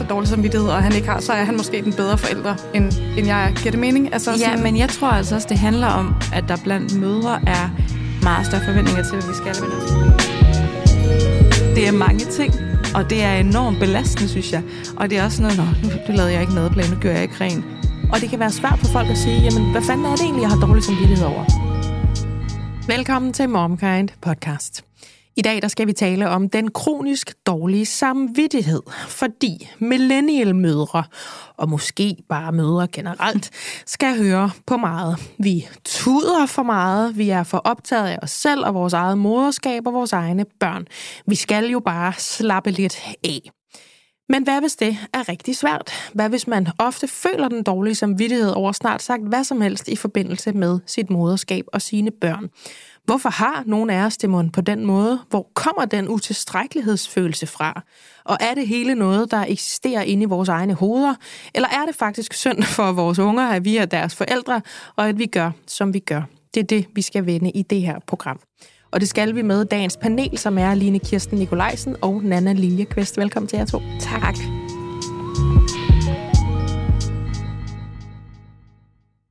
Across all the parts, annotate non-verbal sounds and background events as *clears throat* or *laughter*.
så dårlig samvittighed, og han ikke har, så er han måske den bedre forælder, end, end jeg er. Giver det mening? Altså, ja, sådan... men jeg tror altså også, det handler om, at der blandt mødre er meget større forventninger til, hvad vi skal med Det er mange ting, og det er enormt belastende, synes jeg. Og det er også noget, nå, nu, nu lavede jeg ikke madplan, nu gør jeg ikke ren. Og det kan være svært for folk at sige, jamen, hvad fanden er det egentlig, jeg har dårlig samvittighed over? Velkommen til Momkind podcast. I dag der skal vi tale om den kronisk dårlige samvittighed, fordi millennial-mødre, og måske bare mødre generelt, skal høre på meget. Vi tuder for meget, vi er for optaget af os selv og vores eget moderskab og vores egne børn. Vi skal jo bare slappe lidt af. Men hvad hvis det er rigtig svært? Hvad hvis man ofte føler den dårlige samvittighed over snart sagt hvad som helst i forbindelse med sit moderskab og sine børn? Hvorfor har nogen af os det på den måde? Hvor kommer den utilstrækkelighedsfølelse fra? Og er det hele noget, der eksisterer inde i vores egne hoveder? Eller er det faktisk synd for vores unger, at vi er deres forældre, og at vi gør, som vi gør? Det er det, vi skal vende i det her program. Og det skal vi med dagens panel, som er Line Kirsten Nikolajsen og Nana Liljeqvist. Velkommen til jer to. Tak.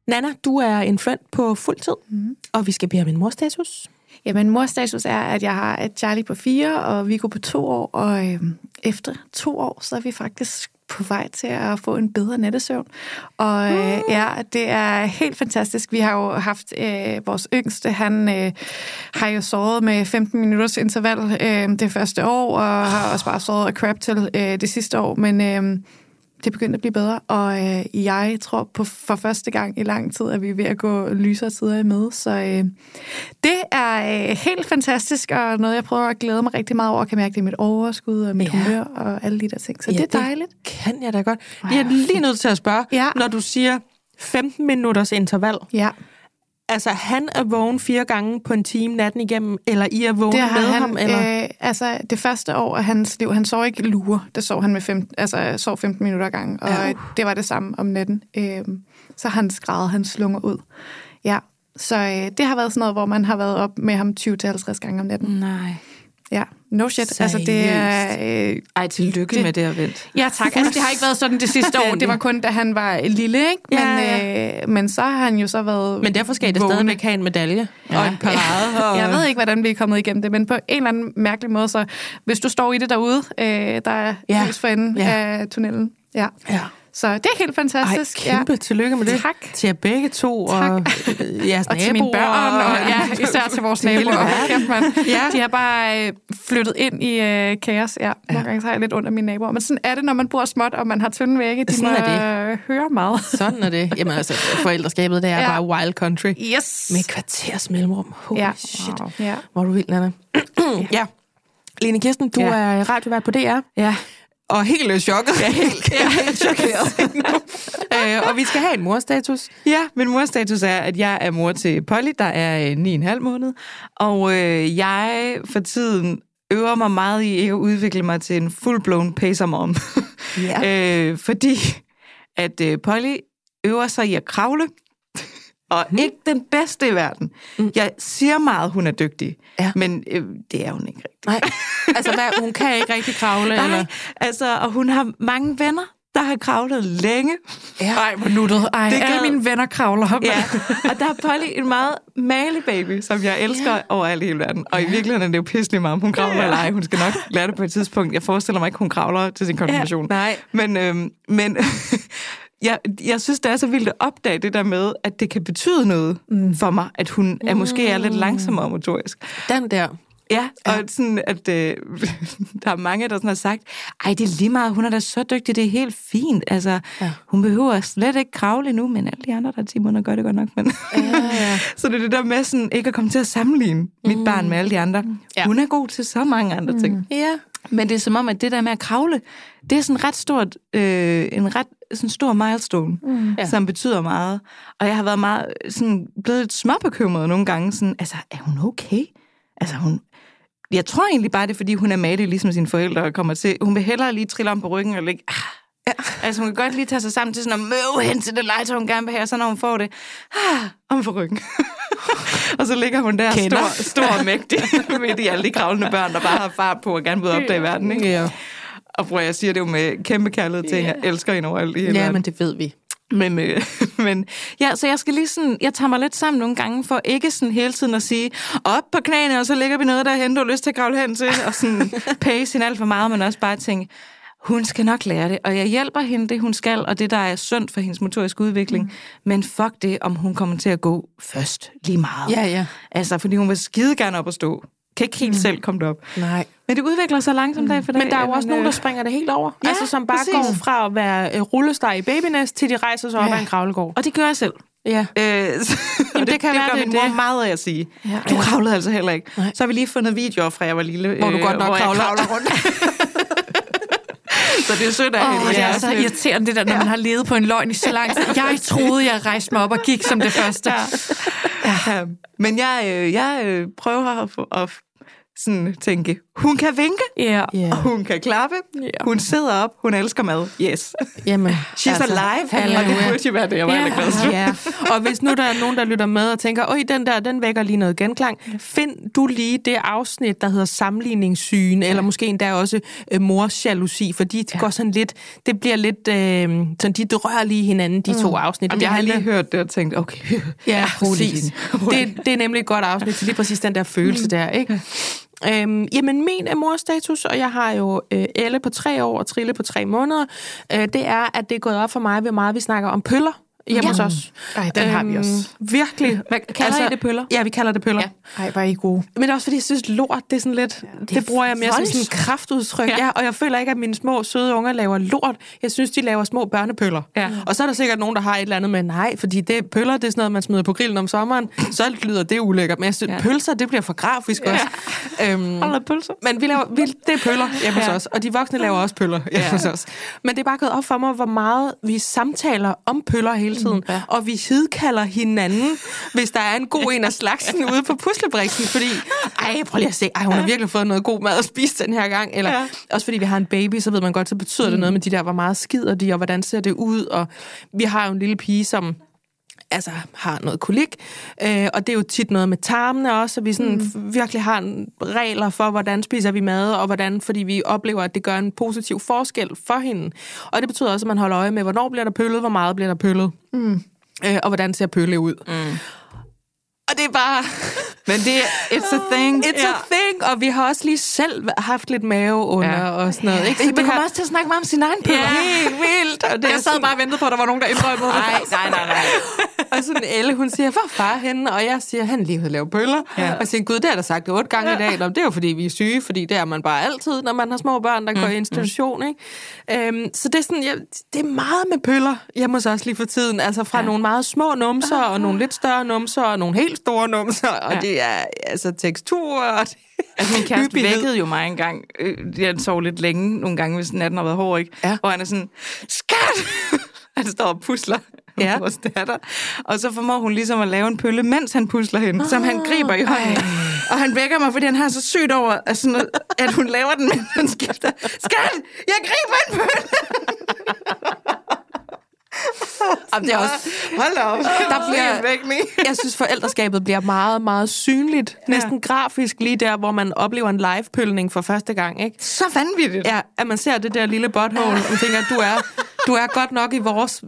Nana, du er en friend på fuld tid, mm. og vi skal bede om en morstatus. Jamen, morstatus er, at jeg har et Charlie på fire, og vi går på to år, og øh, efter to år, så er vi faktisk på vej til at få en bedre nattesøvn. Og øh, uh. ja, det er helt fantastisk. Vi har jo haft øh, vores yngste, han øh, har jo sovet med 15 minutters interval øh, det første år, og har også bare sovet af crap til øh, det sidste år, men... Øh, det begynder at blive bedre, og øh, jeg tror på for første gang i lang tid, at vi er ved at gå lysere tider i møde. Så øh, det er øh, helt fantastisk, og noget, jeg prøver at glæde mig rigtig meget over. Jeg kan mærke det i mit overskud og mit ja. humør og alle de der ting. Så ja, det er dejligt. Det kan jeg da godt. Jeg er lige nødt til at spørge, ja. når du siger 15 minutters interval. Ja. Altså, han er vågen fire gange på en time natten igennem, eller I er vågen med han, ham? Eller? Øh, altså, det første år af hans liv, han sov ikke lure. Det sov han med fem, altså, sov 15 minutter ad gang, og ja. det var det samme om natten. Øh, så han skræd, han slunger ud. Ja, så øh, det har været sådan noget, hvor man har været op med ham 20-50 gange om natten. Nej. Ja, no shit. Seriøst? Altså, det er... Øh, Ej, tillykke det, med det, vent. Ja, tak. Altså, det har ikke været sådan det sidste *laughs* år. Det var kun, da han var lille, ikke? Men, ja, ja. Øh, men så har han jo så været Men derfor skal det stadigvæk have en medalje ja. og en parade. *laughs* Og... Jeg ved ikke, hvordan vi er kommet igennem det, men på en eller anden mærkelig måde, så hvis du står i det derude, øh, der er ja. lys for enden ja. af tunnelen. Ja. ja. Så det er helt fantastisk. Ej, kæmpe ja. tillykke med det. Tak. Til jer begge to, tak. og jeres og til mine børn, og, ja, især til vores *laughs* naboer. Kæft, man. Ja. De har bare øh, flyttet ind i øh, kaos. Ja, nogle ja. gange har jeg lidt under mine naboer. Men sådan er det, når man bor småt, og man har tynde vægge. De sådan må er det. Øh, høre meget. Sådan er det. Jamen altså, forældreskabet, det er ja. bare wild country. Yes. Med kvarters mellemrum. Holy ja. shit. Wow. Ja. Hvor er du vild, Nana. *clears throat* ja. Lene Kirsten, du ja. er radiovært på DR. Ja og helt chokket. Ja, helt, *laughs* ja, helt chokeret. øh, og vi skal have en morstatus. Ja, min morstatus er, at jeg er mor til Polly, der er 9,5 øh, måned. Og øh, jeg for tiden øver mig meget i at udvikle mig til en full-blown pacer mom. Ja. *laughs* øh, fordi at øh, Polly øver sig i at kravle, og mm. ikke den bedste i verden. Mm. Jeg siger meget, hun er dygtig, ja. men øh, det er hun ikke rigtig. Nej, altså hvad, hun kan ikke rigtig kravle? Nej, eller? altså, og hun har mange venner, der har kravlet længe. Ja. Ej, hvor nuttet. Ej, det alle mine venner kravler. Ja. Og der er Polly en meget malig baby, som jeg elsker ja. over alt i hele verden. Og ja. i virkeligheden er det jo pisselig meget, om hun kravler ja. eller ej. Hun skal nok lære det på et tidspunkt. Jeg forestiller mig ikke, hun kravler til sin konfirmation. Ja. Nej. Men, øhm, men *laughs* jeg, jeg synes, det er så vildt at opdage det der med, at det kan betyde noget mm. for mig, at hun er, måske er lidt langsommere motorisk. Den der. Ja, og ja. sådan, at øh, *laughs* der er mange, der sådan har sagt, ej, det er lige meget, hun er da så dygtig, det er helt fint. Altså, ja. hun behøver slet ikke kravle nu, men alle de andre, der er 10 måneder, gør det godt nok. Men ja, ja. *laughs* så det er det der med sådan, ikke at komme til at sammenligne mm. mit barn med alle de andre. Ja. Hun er god til så mange andre mm. ting. Ja. Men det er som om, at det der med at kravle, det er sådan ret stort, øh, en ret sådan stor milestone, mm. som betyder meget. Og jeg har været meget, sådan, blevet lidt småbekymret nogle gange. Sådan, altså, er hun okay? Altså, hun, jeg tror egentlig bare, det er, fordi hun er malig, ligesom sine forældre, og kommer til. Hun vil hellere lige trille om på ryggen og ligge... Ah, Ja. Altså, hun kan godt lige tage sig sammen til sådan at møve hen til det legetøj, hun gerne vil have, og så når hun får det, ah, om for ryggen. *laughs* og så ligger hun der Kender. stor, stor og mægtig *laughs* midt i alle de kravlende børn, der bare har fart på og gerne vil opdage verden. Ikke? Ja. Og prøv, jeg siger det jo med kæmpe kærlighed til, yeah. jeg elsker hende overalt i hele Ja, verden. men det ved vi. Men, øh, *laughs* men ja, så jeg skal lige sådan, jeg tager mig lidt sammen nogle gange, for ikke sådan hele tiden at sige, op på knæene, og så ligger vi noget derhen, du har lyst til at kravle hen til, og sådan pace hende alt for meget, men også bare tænke, hun skal nok lære det, og jeg hjælper hende det, hun skal, og det, der er sundt for hendes motoriske udvikling. Mm. Men fuck det, om hun kommer til at gå først lige meget. Ja, ja. Altså, fordi hun vil skide gerne op og stå. Kan ikke helt mm. selv komme derop. Nej. Men det udvikler sig langsomt dag for dag. Men der er jo Jamen, også nogen, øh, der springer det helt over. Ja, altså, som bare præcis. går fra at være øh, rullesteg i babynæst, til de rejser sig op Ja. af en kravlegård. Og det gør jeg selv. Ja. Øh, *laughs* så, og det kan det være, gør det er min mor det. meget af at sige. Ja. Du kravlede altså heller ikke. Nej. Så har vi lige fundet videoer fra, jeg var lille. Hvor du øh, godt nok hvor kravler rundt. *laughs* *laughs* så det er sødt af hende. Oh, det er så irriterende, det der, når man har levet på en løgn i så lang tid. Jeg troede, jeg rejste mig op og gik som det første. Ja. Men jeg, øh, jeg øh, prøver at sådan tænke, hun kan vinke, Ja. Ja. og hun kan klappe, Ja. hun sidder op, hun elsker mad. Yes. Jamen, *laughs* She's altså, alive, og det halleluja. burde jo være det, jeg var ja. glad. Ja, og hvis nu der er nogen, der lytter med og tænker, oj, den der, den vækker lige noget genklang, find du lige det afsnit, der hedder sammenligningssygen, eller måske endda også øh, mors jalousi, for de ja. går sådan lidt, det bliver lidt, øh, sådan, de rører lige hinanden, de to afsnit. Jamen, Det jeg har lige hørt det og tænkt, okay, Ja, *laughs* præcis. Det, det er nemlig et godt afsnit til lige præcis den der følelse der, ikke? Øhm, jamen, min øh, morstatus, og jeg har jo øh, Elle på tre år og Trille på tre måneder, øh, det er, at det er gået op for mig, hvor meget vi snakker om pøller hjemme Ja. hos os. Ej, den har vi også. Virkelig. Hvad, kalder I det pøller? Ja, vi kalder det pøller. Ja. Ej, var I gode. Men det er også fordi, jeg synes, lort, det er sådan lidt... Ja, det, det bruger jeg mere som sådan en kraftudtryk. Ja. Ja. og jeg føler ikke, at mine små, søde unger laver lort. Jeg synes, de laver små børnepøller. Ja. Og så er der sikkert nogen, der har et eller andet med, nej, fordi det pøller, det er sådan noget, man smider på grillen om sommeren. Så lyder det ulækkert. Men jeg synes, Ja. pølser, det bliver for grafisk ja. også. Øhm, Hold pølser. men vi laver, vi, det er pøller hjemme Ja. hos os, og de voksne laver også pøller hjemme Ja. hos os. Men det er bare gået op for mig, hvor meget vi samtaler om pøller hele tiden, Ja. og vi hidkalder hinanden, hvis der er en god en af slagsen ude på puslebriksen, fordi, ej, prøv lige at se, ej, hun har virkelig fået noget god mad at spise den her gang, eller Ja. også fordi vi har en baby, så ved man godt, så betyder det noget med de der, hvor meget skider de, og hvordan ser det ud, og vi har jo en lille pige, som altså har noget kolik, øh, og det er jo tit noget med tarmene også, og vi sådan mm. virkelig har regler for, hvordan spiser vi mad, og hvordan, fordi vi oplever, at det gør en positiv forskel for hende. Og det betyder også, at man holder øje med, hvornår bliver der pøllet, hvor meget bliver der pøllet, mm. øh, og hvordan ser pølle ud. Mm. Og det er bare... *laughs* Men det er, it's a thing. *laughs* It's ja. a thing, og vi har også lige selv haft lidt mave under ja. og sådan noget. Ikke? Så det kommer har også til at snakke meget om sin egen pøller. Ja. helt vildt. Og det er sådan- og ventede på, at der var nogen, der indrømmede Nej, nej, nej, nej. Og sådan Elle, hun siger, hvor far henne? Og jeg siger, han lige har lavet pøller. Ja. Ja. Og jeg siger, gud, det har jeg da sagt otte gange ja. i dag. Nå, det er jo fordi, vi er syge, fordi det er man bare altid, når man har små børn, der går i institution. Ikke? Øhm, så det er, sådan, ja, det er meget med pøller hjemme hos os lige for tiden. Altså fra ja. nogle meget små numser, og nogle lidt større numser, og nogle helt store numser. Og Ja. det er altså tekstur, og det Altså, min kæreste hyppighed. vækkede jo mig engang. Øh, Jeg sov lidt længe nogle gange, hvis natten har været hård, ikke? Ja. Hvor han er sådan, skat! *laughs* Han står og pusler Ja. *laughs* vores datter. Og så formår hun ligesom at lave en pølle, mens han pusler hende, som han griber i hånden. Og han vækker mig, fordi han har så sygt over, at, sådan noget, at hun laver den, mens han skifter. Skat! Jeg griber en pølle! *laughs* Jamen, det er også, Hold da op. Der *laughs* bliver- jeg synes, forældreskabet bliver meget, meget synligt. Næsten grafisk lige der, hvor man oplever en live-pølning for første gang. Ikke? Så vanvittigt. Ja, at man ser det der lille butthole, og man tænker, du er, du er godt nok i vores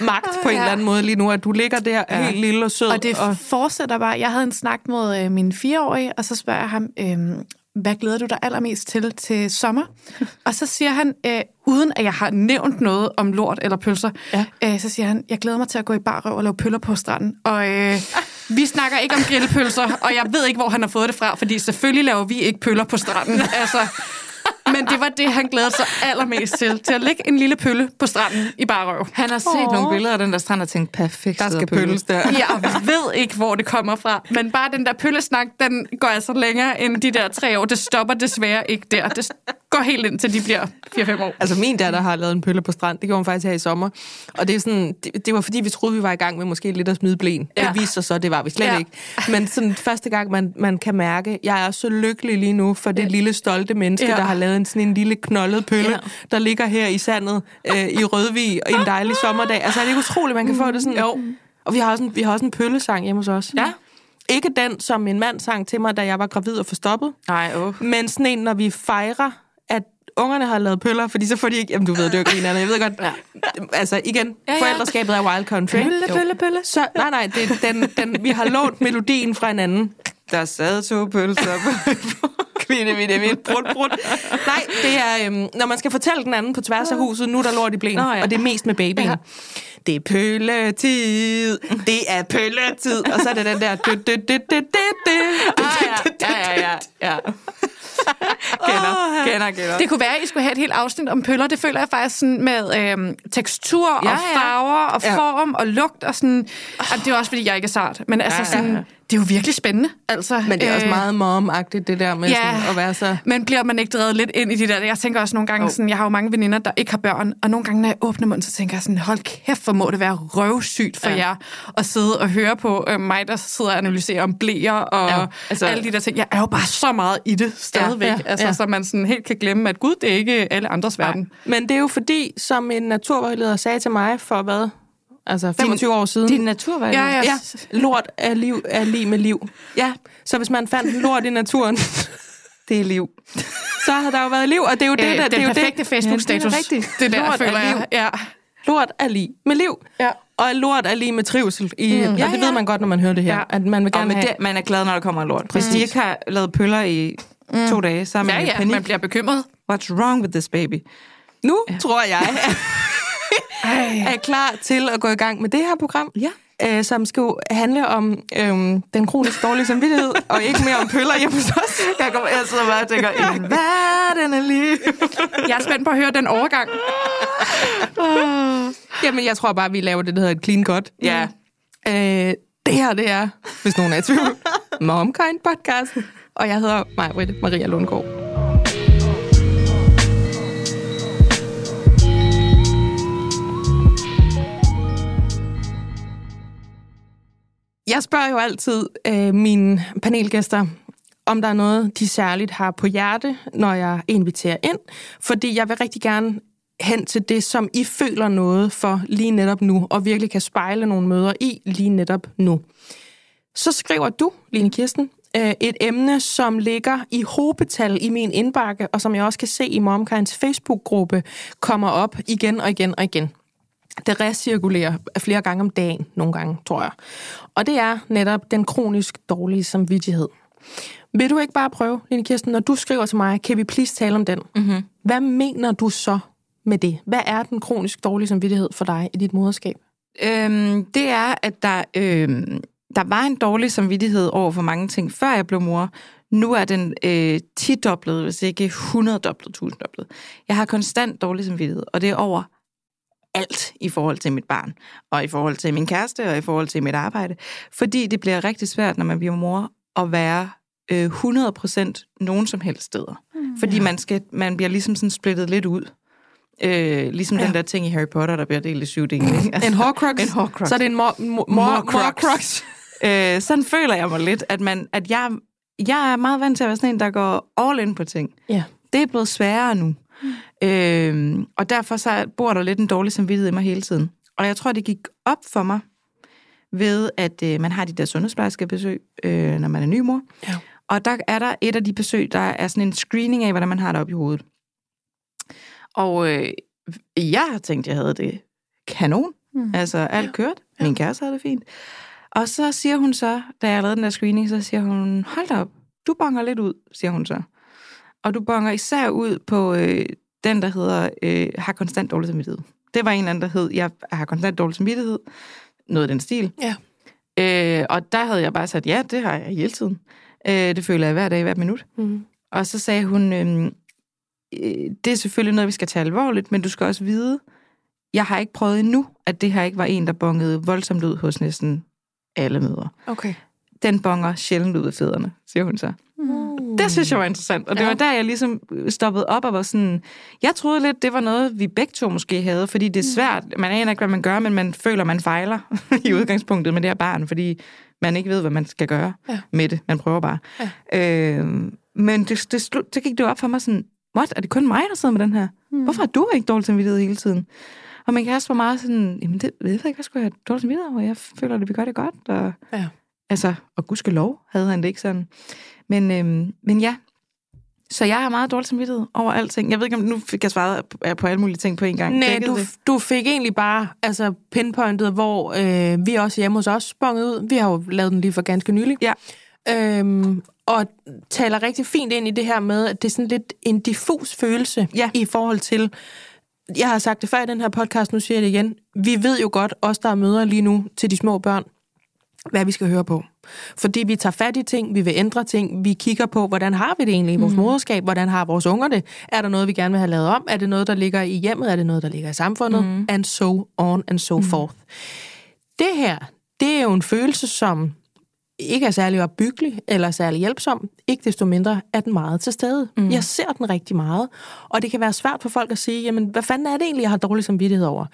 magt på en Ja. eller anden måde lige nu, at du ligger der ja. helt lille og sød. Og det fortsætter bare. Jeg havde en snak med øh, min fireårige, og så spørger jeg ham, øh, hvad glæder du dig allermest til til sommer? og så siger han, øh, uden at jeg har nævnt noget om lort eller pølser, Ja. øh, så siger han, jeg glæder mig til at gå i barrøv og lave pøller på stranden. Og øh, vi snakker ikke om grillpølser, og jeg ved ikke, hvor han har fået det fra, fordi selvfølgelig laver vi ikke pøller på stranden. *laughs* Altså, men det var det, han glædede sig allermest til. Til at lægge en lille pølle på stranden i barrøv. Han har set oh. nogle billeder af den der strand og tænkt, perfekt der skal pølles der. *laughs* Jeg ved ikke, hvor det kommer fra. Men bare den der pøllesnak, den går altså længere end de der tre år. Det stopper desværre ikke der. Det går helt ind til de bliver 4-5 år. Altså min datter har lavet en pølle på strand. Det gjorde hun faktisk her i sommer. Og det, er sådan, det, det var fordi, vi troede, vi var i gang med måske lidt at smide blæen. Ja. Det viste sig så, det var vi slet Ja. ikke. Men sådan første gang, man, man kan mærke, jeg er så lykkelig lige nu for det ja. lille stolte menneske, ja. der har lavet en, sådan en lille knoldet pølle, Ja. der ligger her i sandet øh, i Rødvig og en dejlig sommerdag. Altså er det ikke utroligt, man kan få det sådan? Jo. Og vi har også en, vi har også en pøllesang hjemme hos os. Ja. Ikke den, som min mand sang til mig, da jeg var gravid og forstoppet. Nej, åh. Men sådan en, når vi fejrer, at ungerne har lavet pøller, fordi så får de ikke... Jamen, du ved, det er jo grinerne. Jeg ved godt... Ja. Altså, igen, ja, ja. forældreskabet er wild country. Pølle, pølle, pølle. Så, nej, nej, det, den, den, vi har lånt melodien fra en anden. Der sad to pølser på kvinde, kvinde, kvinde, brud, brud. Nej, det er, øhm, når man skal fortælle den anden på tværs af huset, nu er der lort i blæen, ja. og det er mest med babyen. Ja. Det er pølletid, det er pølletid, og så er det den der... Ja, ja, ja, ja. *laughs* kender, oh, kender, kender. Det kunne være, at I skulle have et helt afsnit om pøller. Det føler jeg faktisk sådan med øhm, tekstur ja, og farver og ja. form og lugt og sådan. Oh. det er også, fordi jeg ikke er sart. Men altså ja, sådan... Ja det er jo virkelig spændende. Altså, men det er øh, også meget mom-agtigt, det der med ja, sådan at være så... men bliver man ikke drevet lidt ind i de der... Jeg tænker også nogle gange, oh. sådan, jeg har jo mange veninder, der ikke har børn, og nogle gange, når jeg åbner munden, så tænker jeg sådan, hold kæft, hvor må det være røvsygt for ja. jer at sidde og høre på øh, mig, der sidder og analyserer om blæer og ja, altså, alle de der ting. Jeg er jo bare så meget i det stadigvæk, ja, ja, altså, ja. så man sådan helt kan glemme, at Gud, det er ikke alle andres verden. Ja. Men det er jo fordi, som en naturvejleder sagde til mig for hvad, Altså 25 din, år siden. Din naturvejleder? Ja, ja, ja. Lort er, liv, er lige med liv. Ja, så hvis man fandt lort i naturen, *laughs* det er liv. Så har der jo været liv, og det er jo det, øh, der... det er perfekte Facebook-status. Ja, det er rigtigt. Det der, lort føler jeg. Ja. Lort er lige med liv. Ja. Og lort er lige med trivsel. I, mm. ja, og det ja. ved man godt, når man hører det her. Ja. At man vil gerne have... det, man er glad, når der kommer lort. Hvis mm. de ikke har lavet pøller i mm. to dage, så er man ja, ja, panik. man bliver bekymret. What's wrong with this baby? Nu ja. tror jeg, *laughs* er klar til at gå i gang med det her program. Ja. Øh, som skal handle om øhm, den kronisk dårlige samvittighed, *laughs* og ikke mere om pøller hjemme hos os. Jeg, kommer, sidder bare og tænker, en verden er lige. jeg er spændt på at høre den overgang. *laughs* Jamen, jeg tror bare, vi laver det, der hedder et clean cut. Ja. Øh, det her, det er, hvis nogen er i tvivl, *laughs* Momkind Podcast. Og jeg hedder Maja Maria Lundgaard. Jeg spørger jo altid øh, mine panelgæster, om der er noget, de særligt har på hjerte, når jeg inviterer ind. Fordi jeg vil rigtig gerne hen til det, som I føler noget for lige netop nu, og virkelig kan spejle nogle møder i lige netop nu. Så skriver du, Line Kirsten, øh, et emne, som ligger i hobetal i min indbakke, og som jeg også kan se i Momkinds Facebook-gruppe, kommer op igen og igen og igen. Det recirkulerer flere gange om dagen, nogle gange, tror jeg. Og det er netop den kronisk dårlige samvittighed. Vil du ikke bare prøve, Line Kirsten, når du skriver til mig, kan vi please tale om den? Mm-hmm. Hvad mener du så med det? Hvad er den kronisk dårlige samvittighed for dig i dit moderskab? Øhm, det er, at der, øhm, der var en dårlig samvittighed over for mange ting, før jeg blev mor. Nu er den øh, 10-doblet, hvis ikke 100-doblet, 1000-doblet. Jeg har konstant dårlig samvittighed, og det er over alt i forhold til mit barn, og i forhold til min kæreste, og i forhold til mit arbejde. Fordi det bliver rigtig svært, når man bliver mor, at være øh, 100% nogen som helst steder. Mm, fordi ja. man, skal, man bliver ligesom sådan splittet lidt ud. Øh, ligesom ja. den der ting i Harry Potter, der bliver delt i syv dele. Altså, *laughs* en horcrux? En horcrux. Så er det en mor, mor, mor, morcrux. *laughs* øh, sådan føler jeg mig lidt, at, man, at jeg, jeg er meget vant til at være sådan en, der går all in på ting. Ja. Det er blevet sværere nu. Mm. Øh, og derfor så bor der lidt en dårlig samvittighed i mig hele tiden. Og jeg tror, det gik op for mig ved, at øh, man har de der sundhedsplejerske besøg, øh, når man er ny mor. Ja. Og der er der et af de besøg, der er sådan en screening af, hvordan man har det op i hovedet. Og øh, jeg har tænkt, jeg havde det kanon. Mm. Altså, alt ja. kørt. Min kæreste havde det fint. Og så siger hun så, da jeg lavede den der screening, så siger hun, hold da op, du bonger lidt ud, siger hun så. Og du bonger især ud på øh, den, der hedder, øh, har konstant dårlig samvittighed. Det var en eller anden, der hed, jeg har konstant dårlig samvittighed. Noget af den stil. Ja. Øh, og der havde jeg bare sagt, ja, det har jeg hele tiden. Øh, det føler jeg hver dag, hvert minut. Mm. Og så sagde hun, øh, det er selvfølgelig noget, vi skal tage alvorligt, men du skal også vide, jeg har ikke prøvet endnu, at det her ikke var en, der bongede voldsomt ud hos næsten alle mødre. Okay. Den bonger sjældent ud af fædrene, siger hun så. Det synes jeg var interessant, og det ja. var der, jeg ligesom stoppede op og var sådan... Jeg troede lidt, det var noget, vi begge to måske havde, fordi det er mm. svært. Man aner ikke, hvad man gør, men man føler, man fejler *laughs* i mm. udgangspunktet med det her barn, fordi man ikke ved, hvad man skal gøre ja. med det. Man prøver bare. Ja. Øh, men det, det, det gik det op for mig sådan, what, er det kun mig, der sidder med den her? Mm. Hvorfor har du ikke dårlig samvittighed hele tiden? Og min kæreste var meget sådan, jamen det ved jeg ikke, hvad skulle jeg have dårlig samvittighed over? Jeg føler, at vi gør det godt. Og, ja. Altså, og lov havde han det ikke sådan. Men, øhm, men ja, Så jeg har meget dårligt samvittighed over alting. Jeg ved ikke, om nu fik jeg svaret på alle mulige ting på en gang. Nej, du, du fik egentlig bare altså, pinpointet, hvor øh, vi også hjemme hos os sprunget ud. Vi har jo lavet den lige for ganske nylig. Ja. Øhm, og taler rigtig fint ind i det her med, at det er sådan lidt en diffus følelse ja. i forhold til, jeg har sagt det før i den her podcast, nu siger jeg det igen, vi ved jo godt, os der er møder lige nu til de små børn, hvad vi skal høre på. Fordi vi tager fat i ting, vi vil ændre ting, vi kigger på, hvordan har vi det egentlig i vores mm. moderskab, hvordan har vores unger det, er der noget, vi gerne vil have lavet om, er det noget, der ligger i hjemmet, er det noget, der ligger i samfundet, mm. and so on and so mm. forth. Det her, det er jo en følelse, som ikke er særlig opbyggelig eller særlig hjælpsom, ikke desto mindre er den meget til stede. Mm. Jeg ser den rigtig meget, og det kan være svært for folk at sige, jamen, hvad fanden er det egentlig, jeg har dårlig samvittighed over?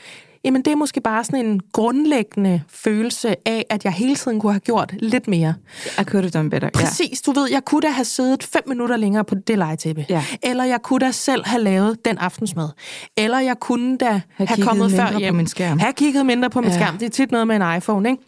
Jamen, det er måske bare sådan en grundlæggende følelse af, at jeg hele tiden kunne have gjort lidt mere. I could have done better. Præcis, du ved, jeg kunne da have siddet fem minutter længere på det legetæppe. Ja. Eller jeg kunne da selv have lavet den aftensmad. Eller jeg kunne da have, have kommet før hjem. På min skærm. Have kigget mindre på min ja. skærm. Det er tit noget med en iPhone, ikke?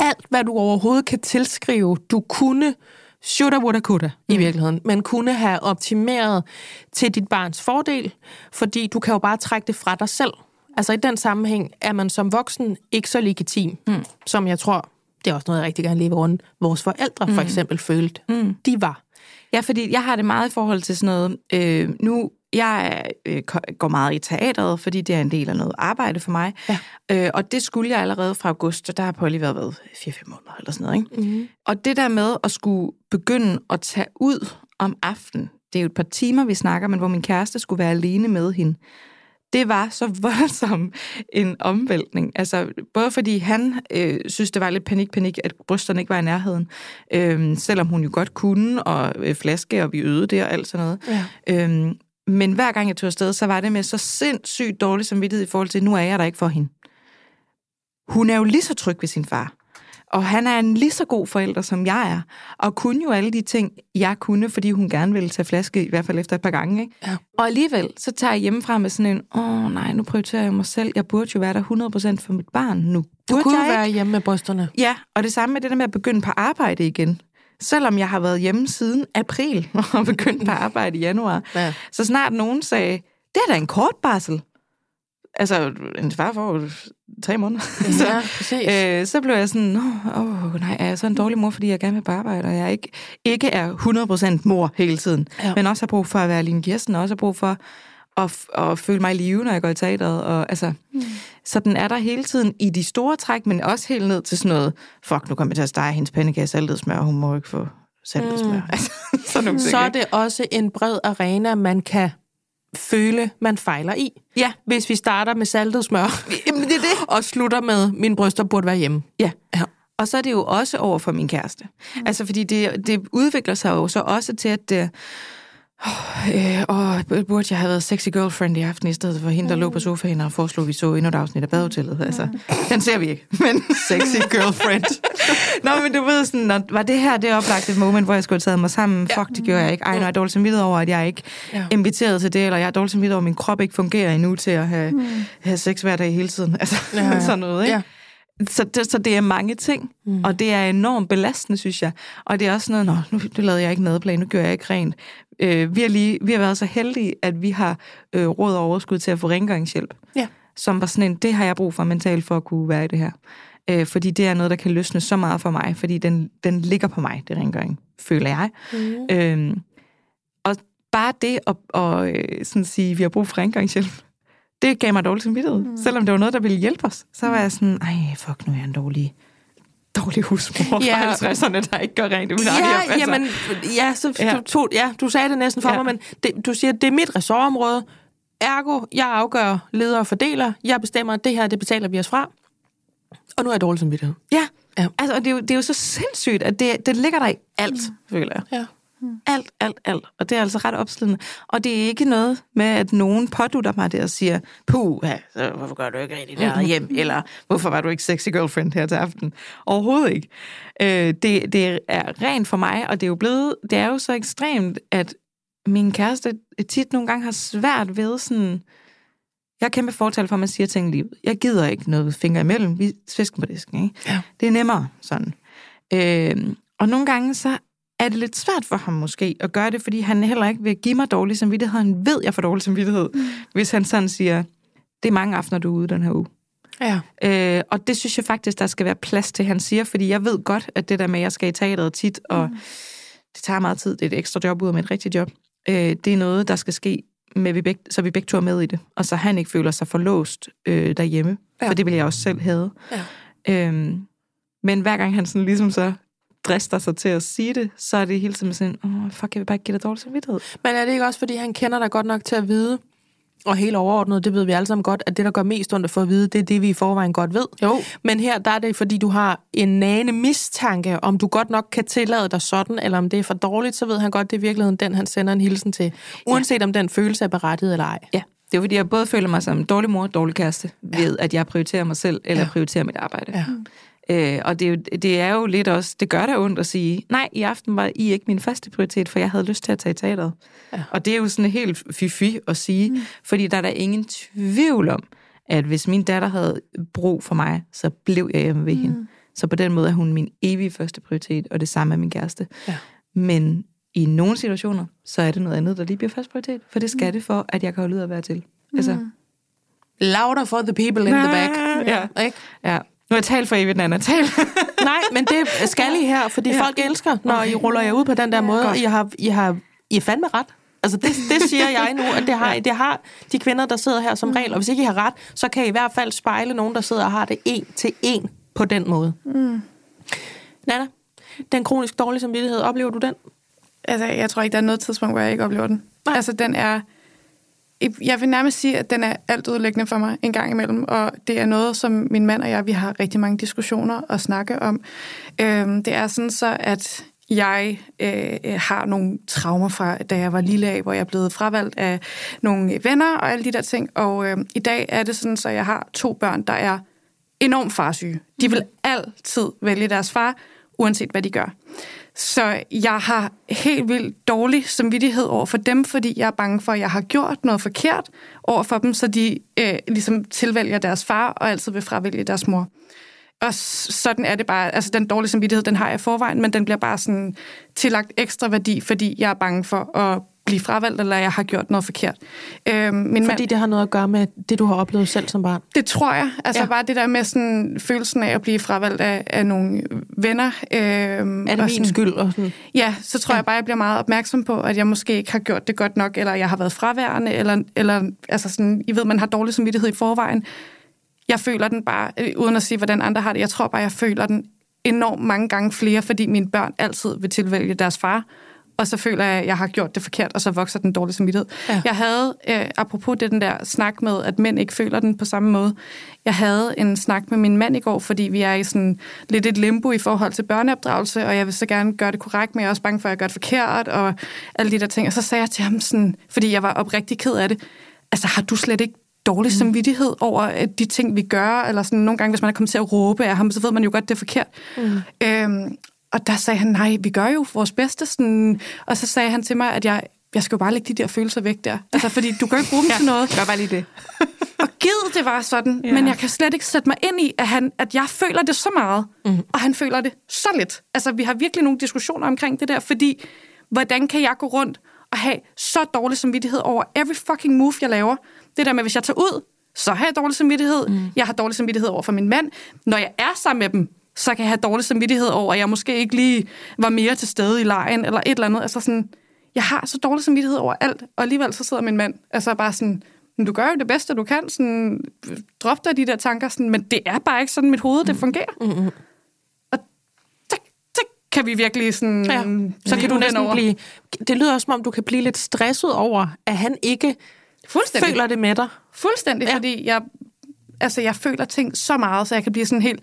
Alt, hvad du overhovedet kan tilskrive, du kunne, shoulda, woulda, coulda, mm. i virkeligheden, men kunne have optimeret til dit barns fordel, fordi du kan jo bare trække det fra dig selv. Altså i den sammenhæng er man som voksen ikke så legitim, mm. som jeg tror, det er også noget, jeg rigtig gerne lever rundt, vores forældre mm. for eksempel følte, mm. de var. Ja, fordi jeg har det meget i forhold til sådan noget, øh, nu jeg øh, går meget i teateret, fordi det er en del af noget arbejde for mig. Ja. Øh, og det skulle jeg allerede fra august, og der har Polly været ved 4-5 måneder eller sådan noget. Ikke? Mm. Og det der med at skulle begynde at tage ud om aftenen, det er jo et par timer, vi snakker, men hvor min kæreste skulle være alene med hende, det var så *laughs* voldsom en omvæltning. Altså, både fordi han øh, synes, det var lidt panik-panik, at brysterne ikke var i nærheden, øh, selvom hun jo godt kunne, og øh, flaske, og vi øvede det og alt sådan noget. Ja. Øh, men hver gang jeg tog afsted, så var det med så sindssygt dårlig samvittighed i forhold til, nu er jeg der ikke for hende. Hun er jo lige så tryg ved sin far. Og han er en lige så god forælder, som jeg er. Og kunne jo alle de ting, jeg kunne, fordi hun gerne ville tage flaske, i hvert fald efter et par gange. Ikke? Ja. Og alligevel, så tager jeg hjemmefra med sådan en, åh nej, nu prioriterer jeg mig selv. Jeg burde jo være der 100% for mit barn nu. Burde du kunne jeg være hjemme med brysterne. Ja, og det samme med det der med at begynde på arbejde igen selvom jeg har været hjemme siden april *laughs* og begyndt på *laughs* arbejde i januar. Ja. Så snart nogen sagde, det er da en kort barsel. Altså, en far for tre måneder. Ja, *laughs* så, øh, så blev jeg sådan, åh oh, nej, er jeg så en dårlig mor, fordi jeg gerne vil på arbejde, og jeg ikke, ikke er 100% mor hele tiden, ja. men også har brug for at være Line Kirsten, og også har brug for at, at føle mig i live, når jeg går i teateret. Og, altså, mm. Så den er der hele tiden i de store træk, men også helt ned til sådan noget, fuck, nu kommer jeg til at stege hendes pandekage saltet smør, og hun må ikke få saltet smør. Mm. *laughs* Altså, sådan så er det også en bred arena, man kan føle, man fejler i. Ja. Hvis vi starter med saltet smør, *laughs* Jamen, det er det. og slutter med, min bryster burde være hjemme. Ja. ja. Og så er det jo også over for min kæreste. Mm. Altså, fordi det, det udvikler sig jo så også til, at det, Oh, øh, og burde jeg have været sexy girlfriend i aften, i stedet for hende, der mm. lå på sofaen og foreslog, at vi så endnu et afsnit af badehotellet. Altså, den ser vi ikke, men *laughs* sexy girlfriend. Nå, men du ved sådan, når, var det her det oplagte moment, hvor jeg skulle have taget mig sammen? Ja. Fuck, det gjorde jeg ikke. Ej, nu er jeg dårligt samvittighed over, at jeg ikke ja. inviteret til det, eller jeg er dårligt samvittighed over, at min krop ikke fungerer endnu til at have, mm. have sex hver dag hele tiden. Altså, ja. *laughs* sådan noget, ikke? Ja. Så det, så det er mange ting, mm. og det er enormt belastende, synes jeg. Og det er også noget, nå, nu, nu lavede jeg ikke madplan, nu gør jeg ikke rent. Øh, vi, har lige, vi har været så heldige, at vi har øh, råd og overskud til at få rengøringshjælp. Ja. Som var sådan en, det har jeg brug for mentalt for at kunne være i det her. Øh, fordi det er noget, der kan løsne så meget for mig, fordi den, den ligger på mig, det rengøring, føler jeg. Mm. Øh, og bare det at, at, at øh, sådan sige, vi har brug for rengøringshjælp, det gav mig dårlig samvittighed. Mm. Selvom det var noget, der ville hjælpe os, så var jeg sådan, ej, fuck, nu er jeg en dårlig dårlig husmor ja. *laughs* fra 50'erne, der ikke gør rent i min ja, jamen, ja, så ja. Du, tog, ja, du sagde det næsten for ja. mig, men det, du siger, det er mit ressortområde. Ergo, jeg afgør leder og fordeler. Jeg bestemmer, at det her, det betaler vi os fra. Og nu er jeg dårlig samvittighed. Ja, ja. Altså, det, er jo, det er jo så sindssygt, at det, det ligger der i alt, mm. føler jeg. Ja. Mm. Alt, alt, alt. Og det er altså ret opslidende. Og det er ikke noget med, at nogen pådutter mig det og siger, puh, hvorfor gør du ikke rigtig der hjem? Eller hvorfor var du ikke sexy girlfriend her til aften? Overhovedet ikke. Øh, det, det er rent for mig, og det er jo blevet, det er jo så ekstremt, at min kæreste tit nogle gange har svært ved sådan, jeg har kæmpe fortal for, at man siger ting i livet. Jeg gider ikke noget finger imellem. Vi svisken på disken, ikke? Ja. Det er nemmere sådan. Øh, og nogle gange så er det lidt svært for ham måske at gøre det, fordi han heller ikke vil give mig dårlig samvittighed. Han ved, jeg får dårlig samvittighed, mm. hvis han sådan siger, det er mange aftener, du er ude den her uge. Ja. Øh, og det synes jeg faktisk, der skal være plads til, han siger, fordi jeg ved godt, at det der med, at jeg skal i teateret tit, og mm. det tager meget tid, det er et ekstra job ud af mit rigtige job, øh, det er noget, der skal ske, med vi begge, så vi begge to er med i det, og så han ikke føler sig forlåst øh, derhjemme, ja. for det vil jeg også selv have. Ja. Øhm, men hver gang han sådan ligesom så drister sig til at sige det, så er det hele tiden sådan, åh, oh, fuck, jeg vil bare ikke give dig dårlig samvittighed. Men er det ikke også, fordi han kender dig godt nok til at vide, og helt overordnet, det ved vi alle sammen godt, at det, der gør mest ondt for at vide, det er det, vi i forvejen godt ved. Jo. Men her, der er det, fordi du har en nane mistanke, om du godt nok kan tillade dig sådan, eller om det er for dårligt, så ved han godt, det er i virkeligheden den, han sender en hilsen til. Uanset ja. om den følelse er berettiget eller ej. Ja, det er fordi, jeg både føler mig som dårlig mor og dårlig kæreste, ja. ved at jeg prioriterer mig selv, eller ja. prioriterer mit arbejde. Ja. Øh, og det er, jo, det er jo lidt også, det gør da ondt at sige, nej, i aften var I ikke min første prioritet, for jeg havde lyst til at tage i teateret. Ja. Og det er jo sådan helt fifi at sige, mm. fordi der er der ingen tvivl om, at hvis min datter havde brug for mig, så blev jeg hjemme ved mm. hende. Så på den måde er hun min evige første prioritet, og det samme er min kæreste. Ja. Men i nogle situationer, så er det noget andet, der lige bliver første prioritet, for det skal mm. det for, at jeg kan holde ud at være til. Altså, mm. Louder for the people in the back. Ja, ja. ja. Nu har jeg talt for evigt, Anna. Tal. *laughs* Nej, men det skal I her, fordi ja. folk elsker, når okay. I ruller jer ud på den der måde. I har, I har, I er fandme ret. Altså det, det siger jeg nu, at det har, det har de kvinder, der sidder her som regel. Og hvis ikke I har ret, så kan I i hvert fald spejle nogen, der sidder og har det en til en på den måde. Mm. Nana, den kronisk dårlige samvittighed, oplever du den? Altså, jeg tror ikke, der er noget tidspunkt, hvor jeg ikke oplever den. Nej. Altså, den er jeg vil nærmest sige, at den er alt udlæggende for mig en gang imellem, og det er noget, som min mand og jeg, vi har rigtig mange diskussioner at snakke om. Øhm, det er sådan så, at jeg øh, har nogle traumer fra, da jeg var lille af, hvor jeg blevet fravalgt af nogle venner og alle de der ting. Og øh, i dag er det sådan, så jeg har to børn, der er enormt farsyge. De vil altid vælge deres far, uanset hvad de gør. Så jeg har helt vildt dårlig samvittighed over for dem, fordi jeg er bange for, at jeg har gjort noget forkert over for dem, så de øh, ligesom tilvælger deres far og altid vil fravælge deres mor. Og sådan er det bare. Altså, den dårlige samvittighed, den har jeg i forvejen, men den bliver bare sådan tillagt ekstra værdi, fordi jeg er bange for at blive fravalgt, eller jeg har gjort noget forkert. Øhm, min Fordi mand, det har noget at gøre med det, du har oplevet selv som barn? Det tror jeg. Altså ja. bare det der med sådan, følelsen af at blive fravalgt af, af nogle venner. Øhm, er det min sådan, skyld? Og sådan? Ja, så tror ja. jeg bare, jeg bliver meget opmærksom på, at jeg måske ikke har gjort det godt nok, eller jeg har været fraværende, eller, eller altså sådan, I ved, man har dårlig samvittighed i forvejen. Jeg føler den bare, øh, uden at sige, hvordan andre har det, jeg tror bare, jeg føler den enormt mange gange flere, fordi mine børn altid vil tilvælge deres far og så føler jeg, at jeg har gjort det forkert, og så vokser den dårlige samvittighed. Ja. Jeg havde, øh, apropos det den der snak med, at mænd ikke føler den på samme måde, jeg havde en snak med min mand i går, fordi vi er i sådan lidt et limbo i forhold til børneopdragelse, og jeg vil så gerne gøre det korrekt, men jeg er også bange for, at jeg gør det forkert, og alle de der ting. Og så sagde jeg til ham sådan, fordi jeg var oprigtig ked af det, altså har du slet ikke dårlig mm. samvittighed over de ting, vi gør, eller sådan nogle gange, hvis man er kommet til at råbe af ham, så ved man jo godt, det er forkert. Mm. Øhm, og der sagde han, nej, vi gør jo vores bedste. Sådan. Og så sagde han til mig, at jeg, jeg skal jo bare lægge de der følelser væk der. Altså, fordi du kan ikke bruge dem *laughs* ja, til noget. Gør bare lige det. *laughs* og givet det var sådan, ja. men jeg kan slet ikke sætte mig ind i, at, han, at jeg føler det så meget, mm. og han føler det så lidt. Altså, vi har virkelig nogle diskussioner omkring det der, fordi hvordan kan jeg gå rundt og have så dårlig samvittighed over every fucking move, jeg laver? Det der med, hvis jeg tager ud, så har jeg dårlig samvittighed. Mm. Jeg har dårlig samvittighed over for min mand. Når jeg er sammen med dem, så kan jeg have dårlig samvittighed over, at jeg måske ikke lige var mere til stede i lejen, eller et eller andet. Altså sådan, jeg har så dårlig samvittighed over alt, og alligevel så sidder min mand, altså bare sådan, men du gør jo det bedste, du kan, sådan, drop dig de der tanker, sådan, men det er bare ikke sådan, mit hoved, det fungerer. Mm-hmm. Og det, det kan vi virkelig sådan... Ja, så kan du næsten blive... Det lyder også, som om du kan blive lidt stresset over, at han ikke føler det med dig. Fuldstændig, ja. fordi jeg, altså, jeg føler ting så meget, så jeg kan blive sådan helt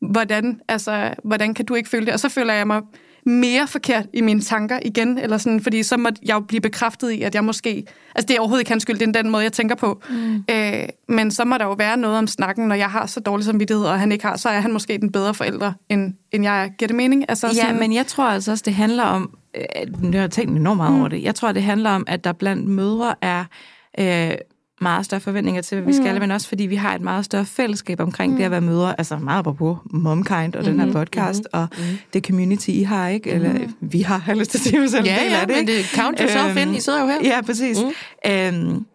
hvordan, altså, hvordan kan du ikke føle det? Og så føler jeg mig mere forkert i mine tanker igen, eller sådan, fordi så må jeg jo blive bekræftet i, at jeg måske... Altså, det er overhovedet ikke hans skyld, det er den måde, jeg tænker på. Mm. Øh, men så må der jo være noget om snakken, når jeg har så dårlig samvittighed, og han ikke har, så er han måske den bedre forælder, end, end jeg er. Giver det mening? Altså, ja, men jeg tror altså også, det handler om... Øh, nu har jeg tænkt enormt meget mm. over det. Jeg tror, det handler om, at der blandt mødre er... Øh, meget større forventninger til, hvad vi skal, mm. men også fordi vi har et meget større fællesskab omkring mm. det at være mødre, altså meget på Momkind og mm-hmm. den her podcast, mm-hmm. og mm-hmm. det community, I har, ikke? Eller mm-hmm. vi har, har lyst til at sige selv ja, del ja, af det, men det count yourself øhm, in, I sidder jo her. Ja, præcis. Mm. Øhm,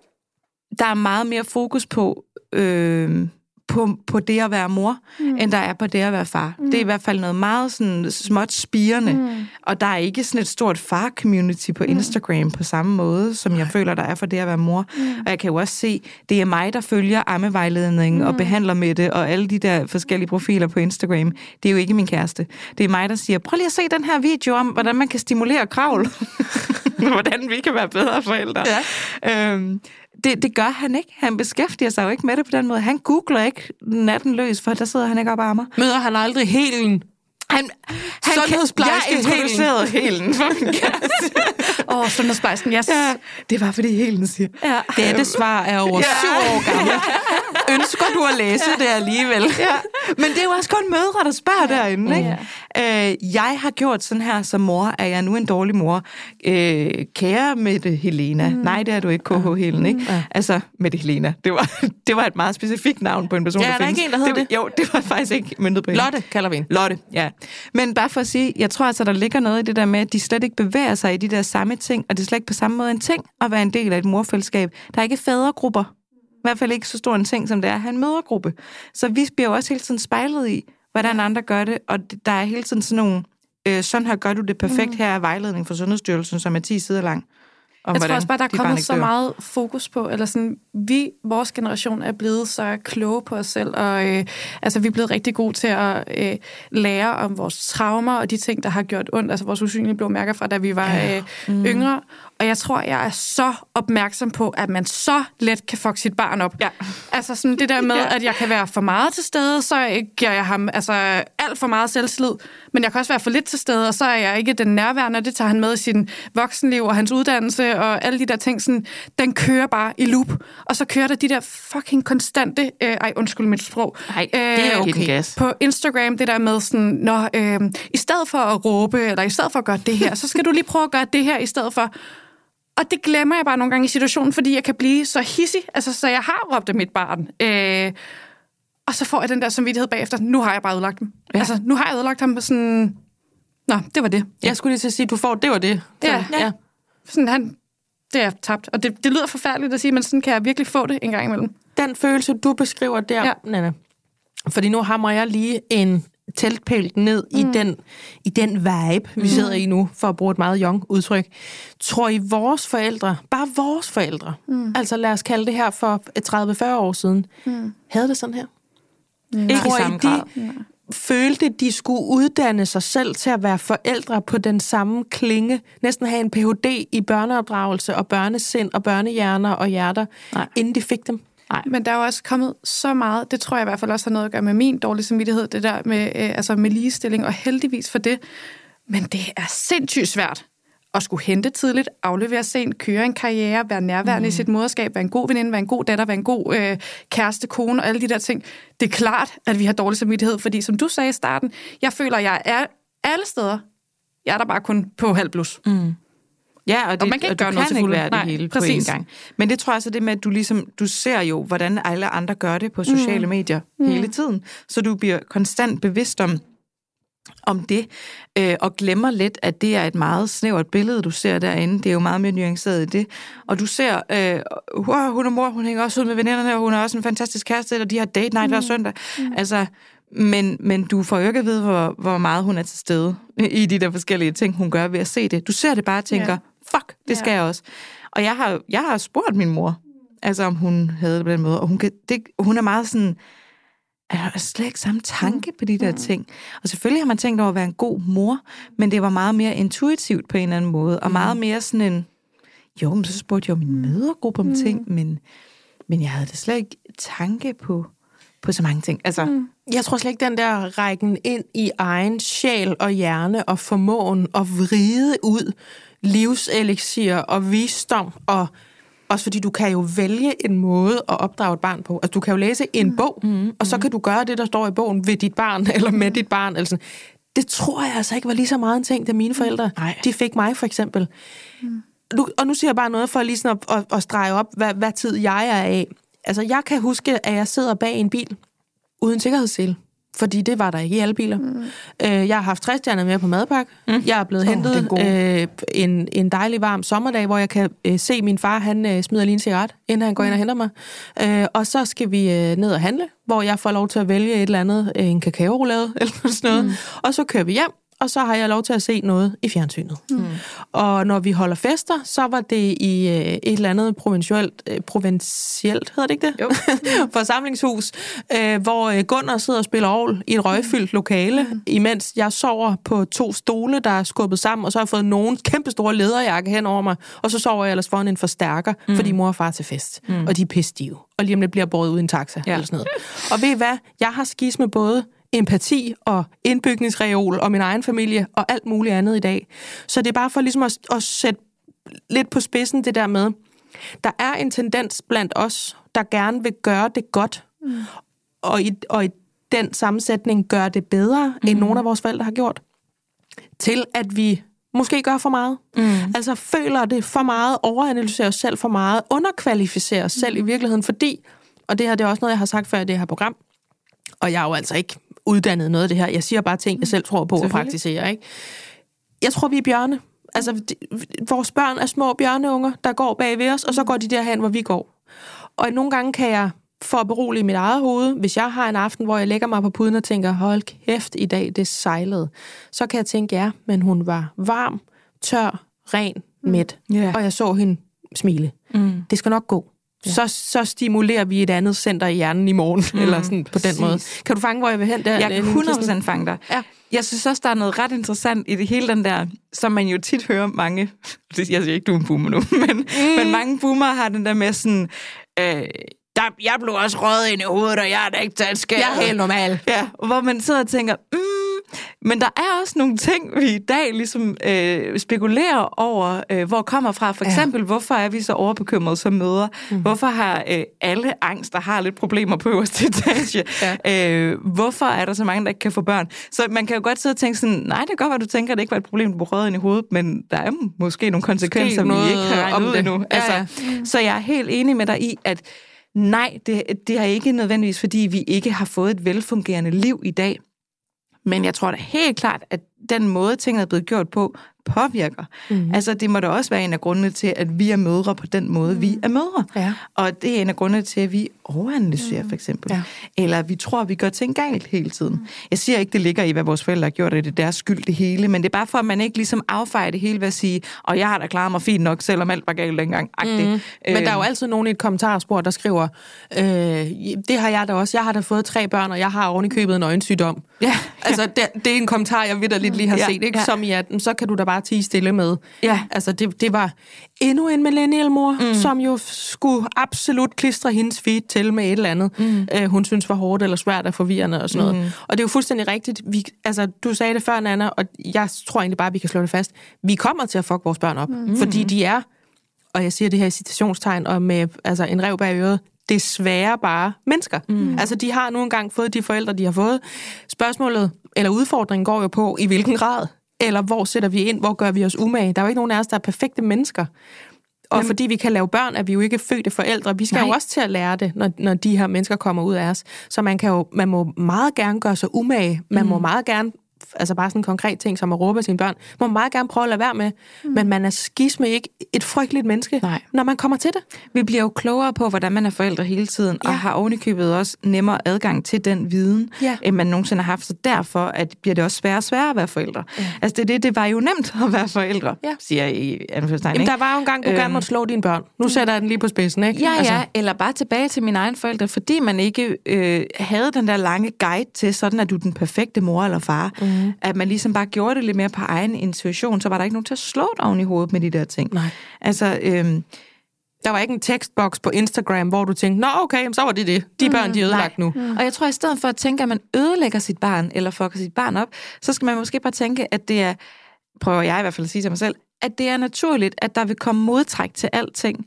der er meget mere fokus på... Øh, på, på det at være mor, mm. end der er på det at være far. Mm. Det er i hvert fald noget meget sådan småt spirende, mm. og der er ikke sådan et stort far-community på mm. Instagram på samme måde, som jeg føler, der er for det at være mor. Mm. Og jeg kan jo også se, det er mig, der følger ammevejledningen mm. og behandler med det, og alle de der forskellige profiler på Instagram. Det er jo ikke min kæreste. Det er mig, der siger, prøv lige at se den her video om, hvordan man kan stimulere kravl. *laughs* hvordan vi kan være bedre forældre. Ja. Øhm, det, det gør han ikke. Han beskæftiger sig jo ikke med det på den måde. Han googler ikke natten løs, for der sidder han ikke op og armer. Møder han aldrig helen? Han, han sundhedsplejersken. Jeg introducerede helen for min kæreste. Åh, oh, sundhedsplejersken, yes. Ja, det var, fordi helen siger. Ja. Det, det svar er over ja. syv år gammel. Ønsker du at læse ja. det alligevel? Ja. Men det er jo også kun mødre, der spørger ja. derinde. Ikke? Ja. Øh, jeg har gjort sådan her som mor. Er jeg nu en dårlig mor? Øh, kære Mette Helena. Mm. Nej, det er du ikke, KH Helen. Ikke? Ja. Altså, Mette Helena. Det var, *laughs* det var et meget specifikt navn på en person, ja, der, der findes. ikke en, der hedder det, det? Jo, det var faktisk ikke myndet på hende. Lotte kalder vi hende. Lotte, ja. Men bare for at sige, jeg tror altså, der ligger noget i det der med, at de slet ikke bevæger sig i de der samme ting, og det er slet ikke på samme måde en ting at være en del af et morfællesskab. Der er ikke fædregrupper. I hvert fald ikke så stor en ting, som det er at have en mødergruppe. Så vi bliver jo også hele tiden spejlet i, hvordan andre gør det, og der er hele tiden sådan nogle, øh, sådan her gør du det perfekt, mm. her er vejledning fra Sundhedsstyrelsen, som er 10 sider lang om, jeg tror også bare, der er kommet så meget fokus på, eller sådan, vi, vores generation er blevet så kloge på os selv, og øh, altså, vi er blevet rigtig gode til at øh, lære om vores traumer og de ting, der har gjort ondt, altså vores usynlige blå mærker fra, da vi var ja. øh, mm. yngre. Og jeg tror, jeg er så opmærksom på, at man så let kan fuck sit barn op. Ja. Altså sådan det der med, *laughs* ja. at jeg kan være for meget til stede, så giver jeg ham altså, alt for meget selvslid, men jeg kan også være for lidt til stede, og så er jeg ikke den nærværende, og det tager han med i sin voksenliv og hans uddannelse og alle de der ting, sådan, den kører bare i loop. Og så kører der de der fucking konstante, øh, ej undskyld mit sprog, Ej, øh, det er okay. gas. på Instagram, det der med sådan, når øh, i stedet for at råbe, eller i stedet for at gøre det her, så skal du lige prøve at gøre det her i stedet for. Og det glemmer jeg bare nogle gange i situationen, fordi jeg kan blive så hissig, altså så jeg har råbt af mit barn. Øh, og så får jeg den der samvittighed bagefter, nu har jeg bare ødelagt dem. Ja. Altså, nu har jeg ødelagt ham sådan... Nå, det var det. Jeg skulle lige til at sige, du får, det var det. Så, ja, ja. Sådan, han, det er tabt. Og det, det lyder forfærdeligt at sige, men sådan kan jeg virkelig få det en gang imellem. Den følelse, du beskriver der, ja. Nana, fordi nu hamrer jeg lige en teltpæl ned mm. i, den, i den vibe, vi mm. sidder i nu, for at bruge et meget young udtryk. Tror I vores forældre, bare vores forældre, mm. altså lad os kalde det her for 30-40 år siden, mm. havde det sådan her? Mm. Ikke i samme grad. De, følte, de skulle uddanne sig selv til at være forældre på den samme klinge, næsten have en Ph.D. i børneopdragelse og børnesind og børnehjerner og hjerter, Nej. inden de fik dem. Nej. Men der er jo også kommet så meget, det tror jeg i hvert fald også har noget at gøre med min dårlige samvittighed, det der med, øh, altså med ligestilling, og heldigvis for det. Men det er sindssygt svært at skulle hente tidligt, aflevere sent, køre en karriere, være nærværende mm. i sit moderskab, være en god veninde, være en god datter, være en god øh, kæreste, kone og alle de der ting. Det er klart, at vi har dårlig samvittighed, fordi som du sagde i starten, jeg føler, at jeg er alle steder. Jeg er der bare kun på halv plus. Mm. Ja, og, det, og man kan ikke, og gøre noget kan ikke være Nej, det hele præcis. på en gang. Men det tror jeg så det med, at du ligesom, du ser jo, hvordan alle andre gør det på sociale mm. medier mm. hele tiden. Så du bliver konstant bevidst om, om det, øh, og glemmer lidt, at det er et meget snævert billede, du ser derinde. Det er jo meget mere nuanceret i det. Og du ser, øh, hun er mor, hun hænger også ud med veninderne, og hun er også en fantastisk kæreste, og de har date night mm. hver søndag. Mm. Altså, men, men du får jo ikke at vide, hvor, hvor meget hun er til stede i de der forskellige ting, hun gør ved at se det. Du ser det bare og tænker, yeah. fuck, det skal yeah. jeg også. Og jeg har, jeg har spurgt min mor, altså om hun havde det på den måde, og hun, kan, det, hun er meget sådan, er der slet ikke samme tanke på de der mm. ting. Og selvfølgelig har man tænkt over at være en god mor, men det var meget mere intuitivt på en eller anden måde, og meget mm. mere sådan en, jo, men så spurgte jeg jo min mødergruppe om mm. ting, men, men jeg havde det slet ikke tanke på, på så mange ting. Altså, mm. Jeg tror slet ikke, den der rækken ind i egen sjæl og hjerne og formåen og vride ud livselixier og visdom og også fordi du kan jo vælge en måde at opdrage et barn på. Altså, du kan jo læse en mm. bog, mm. og så kan du gøre det, der står i bogen ved dit barn, *laughs* eller med dit barn. Eller sådan. Det tror jeg altså ikke var lige så meget en ting, da mine forældre, Nej. de fik mig for eksempel. Mm. du, og nu siger jeg bare noget for lige sådan at, at, at strege op, hvad, hvad tid jeg er af. Altså, jeg kan huske, at jeg sidder bag en bil uden sikkerhedssele. Fordi det var der ikke i alle biler. Mm. Øh, jeg har haft 60 med på madpakke. Mm. Jeg er blevet oh, hentet øh, en, en dejlig varm sommerdag, hvor jeg kan øh, se min far, han øh, smider lige en cigaret, inden han går mm. ind og henter mig. Øh, og så skal vi øh, ned og handle, hvor jeg får lov til at vælge et eller andet, øh, en kakao *laughs* eller sådan noget. Mm. Og så kører vi hjem, og så har jeg lov til at se noget i fjernsynet. Mm. Og når vi holder fester, så var det i øh, et eller andet provincielt, øh, provincielt hedder det ikke det? Jo. *laughs* Forsamlingshus, øh, hvor øh, Gunnar sidder og spiller ovl i et røgfyldt lokale, mm. imens jeg sover på to stole, der er skubbet sammen, og så har jeg fået nogen kæmpe store lederjakke hen over mig, og så sover jeg ellers foran en forstærker, mm. fordi mor og far er til fest, mm. og de er pisstive, og lige om lidt bliver båret ud i en taxa, ja. eller sådan noget. Og ved I hvad? Jeg har skis med både empati og indbygningsreol og min egen familie og alt muligt andet i dag. Så det er bare for ligesom at, at sætte lidt på spidsen det der med, der er en tendens blandt os, der gerne vil gøre det godt, mm. og, i, og i den sammensætning gøre det bedre, mm. end nogle af vores forældre har gjort, til at vi måske gør for meget. Mm. Altså føler det for meget, overanalyserer os selv for meget, underkvalificerer os selv mm. i virkeligheden, fordi, og det her det er også noget, jeg har sagt før i det her program, og jeg er jo altså ikke uddannet noget af det her. Jeg siger bare ting, jeg selv tror på og praktiserer. Ikke? Jeg tror, vi er bjørne. Altså, de, vores børn er små bjørneunger, der går bag ved os, og så går de derhen, hvor vi går. Og nogle gange kan jeg, for at berolige mit eget hoved, hvis jeg har en aften, hvor jeg lægger mig på puden og tænker, hold kæft, i dag, det sejlede, så kan jeg tænke, ja, men hun var varm, tør, ren, mm. mæt, yeah. og jeg så hende smile. Mm. Det skal nok gå ja. så, så stimulerer vi et andet center i hjernen i morgen, mm, eller sådan på præcis. den måde. Kan du fange, hvor jeg vil hen der? Jeg kan 100% fange dig. Ja. Jeg synes også, der er noget ret interessant i det hele den der, som man jo tit hører mange, *laughs* jeg siger ikke, du er en boomer nu, *laughs* men, mm. men mange boomer har den der med sådan, øh, der, jeg blev også røget ind i hovedet, og jeg er da ikke skade. Jeg er helt normal. Ja, hvor man sidder og tænker, mm, men der er også nogle ting, vi i dag ligesom øh, spekulerer over, øh, hvor kommer fra. For eksempel, ja. hvorfor er vi så overbekymrede som møder? Mm. Hvorfor har øh, alle angst, der har lidt problemer på øverste *laughs* etage? Ja. Øh, hvorfor er der så mange, der ikke kan få børn? Så man kan jo godt sidde og tænke sådan, nej, det er godt, at du tænker, at det ikke var et problem, du brød ind i hovedet, men der er måske nogle konsekvenser, vi ikke har regnet ud endnu. Ja, ja. Altså, mm. Så jeg er helt enig med dig i, at nej, det, det er ikke nødvendigvis, fordi vi ikke har fået et velfungerende liv i dag. Men jeg tror da helt klart, at den måde, tingene er blevet gjort på, påvirker. Mm. Altså, det må da også være en af grundene til, at vi er mødre på den måde, mm. vi er mødre. Ja. Og det er en af grundene til, at vi overanalyserer, mm. for eksempel. Ja. Eller vi tror, at vi gør ting galt hele tiden. Mm. Jeg siger ikke, det ligger i, hvad vores forældre har gjort, at det er deres skyld det hele, men det er bare for, at man ikke ligesom affejer det hele ved at sige, og jeg har da klaret mig fint nok, selvom alt var galt dengang. Mm. Men der er jo altid nogen i et kommentarspor, der skriver, øh, det har jeg da også, jeg har da fået tre børn, og jeg har oven i købet en øjensygdom. Ja. Altså, det, det er en kommentar, jeg vidderligt lige har ja. set, ikke? Ja. som i at, så kan du da bare tige stille med. Ja. Altså, det, det var endnu en millennial-mor, mm. som jo skulle absolut klistre hendes feed til med et eller andet, mm. øh, hun synes var hårdt eller svært og forvirrende og sådan noget. Mm. Og det er jo fuldstændig rigtigt. Vi, altså, du sagde det før, Nana, og jeg tror egentlig bare, vi kan slå det fast. Vi kommer til at fuck vores børn op, mm. fordi de er, og jeg siger det her i citationstegn, og med altså, en rev bag øret, desværre bare mennesker. Mm. Altså, de har nu engang fået de forældre, de har fået. Spørgsmålet, eller udfordringen går jo på, i hvilken grad eller hvor sætter vi ind, hvor gør vi os umage. Der er jo ikke nogen af os, der er perfekte mennesker. Og Jamen. fordi vi kan lave børn, er vi jo ikke fødte forældre. Vi skal Nej. jo også til at lære det, når, når de her mennesker kommer ud af os. Så man, kan jo, man må meget gerne gøre sig umage. Man mm. må meget gerne altså bare sådan en konkret ting, som at råbe af sine børn, må man meget gerne prøve at lade være med. Mm. Men man er skisme ikke et frygteligt menneske, Nej. når man kommer til det. Vi bliver jo klogere på, hvordan man er forældre hele tiden, ja. og har ovenikøbet også nemmere adgang til den viden, ja. end man nogensinde har haft. Så derfor at bliver det også sværere og sværere at være forældre. Ja. Altså det, det, det var jo nemt at være forældre, ja. siger jeg i anførselstegn. Jamen, der var jo en gang, du øhm, gerne måtte slå dine børn. Nu sætter jeg den lige på spidsen, ikke? Ja, altså. ja, eller bare tilbage til mine egne forældre, fordi man ikke øh, havde den der lange guide til, sådan at du er den perfekte mor eller far. Mm. At man ligesom bare gjorde det lidt mere på egen intuition, så var der ikke nogen til at slå dig oven i hovedet med de der ting. Nej. Altså, øhm, der var ikke en tekstboks på Instagram, hvor du tænkte, nå okay, så var det det. De børn, de er ødelagt nu. Mm. Og jeg tror, i stedet for at tænke, at man ødelægger sit barn, eller fucker sit barn op, så skal man måske bare tænke, at det er, prøver jeg i hvert fald at sige til mig selv, at det er naturligt, at der vil komme modtræk til alting.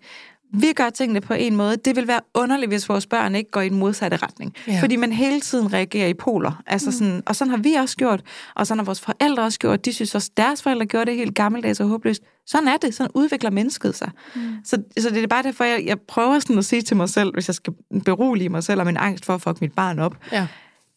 Vi gør tingene på en måde. Det vil være underligt, hvis vores børn ikke går i den modsatte retning. Ja. Fordi man hele tiden reagerer i poler. Altså sådan, og sådan har vi også gjort, og sådan har vores forældre også gjort. De synes også, deres forældre gjorde det helt gammeldags og håbløst. Sådan er det. Sådan udvikler mennesket sig. Mm. Så, så det er bare derfor, jeg, jeg prøver sådan at sige til mig selv, hvis jeg skal berolige mig selv om en angst for at fuck mit barn op. Ja.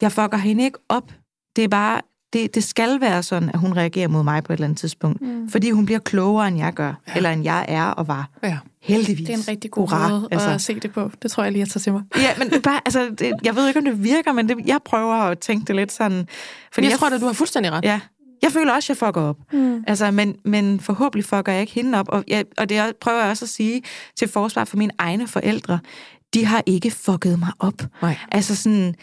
Jeg fucker hende ikke op. Det er bare, det, det skal være sådan, at hun reagerer mod mig på et eller andet tidspunkt. Mm. Fordi hun bliver klogere, end jeg gør. Ja. Eller end jeg er og var. Ja. Heldigvis. Det er en rigtig god Hurra, måde altså. at se det på. Det tror jeg lige, jeg tager til mig. Ja, men bare, altså, det, jeg ved ikke, om det virker, men det, jeg prøver at tænke det lidt sådan... Fordi jeg, jeg tror at du har fuldstændig ret. Ja, jeg føler også, at jeg fucker op. Mm. Altså, men, men forhåbentlig fucker jeg ikke hende op. Og, jeg, og det prøver jeg også at sige til forsvar for mine egne forældre. De har ikke fucket mig op. Nej. Altså sådan...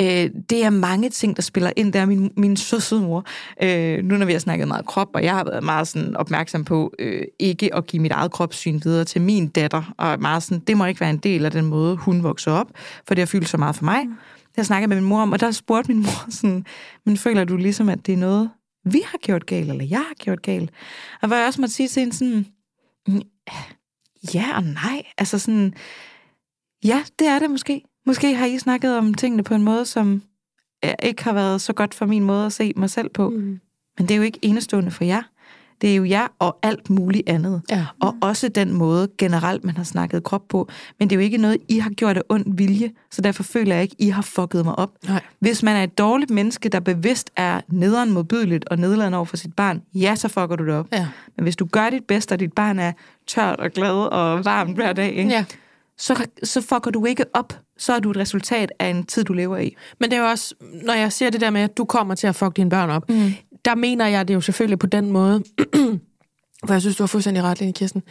Øh, det er mange ting, der spiller ind der. Min, min søde mor, øh, nu når vi har snakket meget krop, og jeg har været meget sådan opmærksom på øh, ikke at give mit eget kropssyn videre til min datter, og meget sådan, det må ikke være en del af den måde, hun vokser op, for det har fyldt så meget for mig. Mm. Det har snakket med min mor om, og der spurgte min mor sådan, men føler du ligesom, at det er noget, vi har gjort galt, eller jeg har gjort galt? Og hvor jeg også måtte sige til hende sådan, "Mm, ja og nej. Altså sådan, ja, det er det måske. Måske har I snakket om tingene på en måde, som ikke har været så godt for min måde at se mig selv på. Mm. Men det er jo ikke enestående for jer. Det er jo jer og alt muligt andet. Ja. Og også den måde generelt, man har snakket krop på. Men det er jo ikke noget, I har gjort af ond vilje, så derfor føler jeg ikke, I har fucket mig op. Nej. Hvis man er et dårligt menneske, der bevidst er nederen modbydeligt og nedladende over for sit barn, ja, så fucker du det op. Ja. Men hvis du gør dit bedste, og dit barn er tørt og glad og varmt hver dag, ikke? Ja. Så, så fucker du ikke op. Så er du et resultat af en tid, du lever i. Men det er jo også, når jeg siger det der med, at du kommer til at fuck dine børn op, mm. der mener jeg det jo selvfølgelig på den måde, *clears throat* for jeg synes, du har fuldstændig ret, Line Kirsten,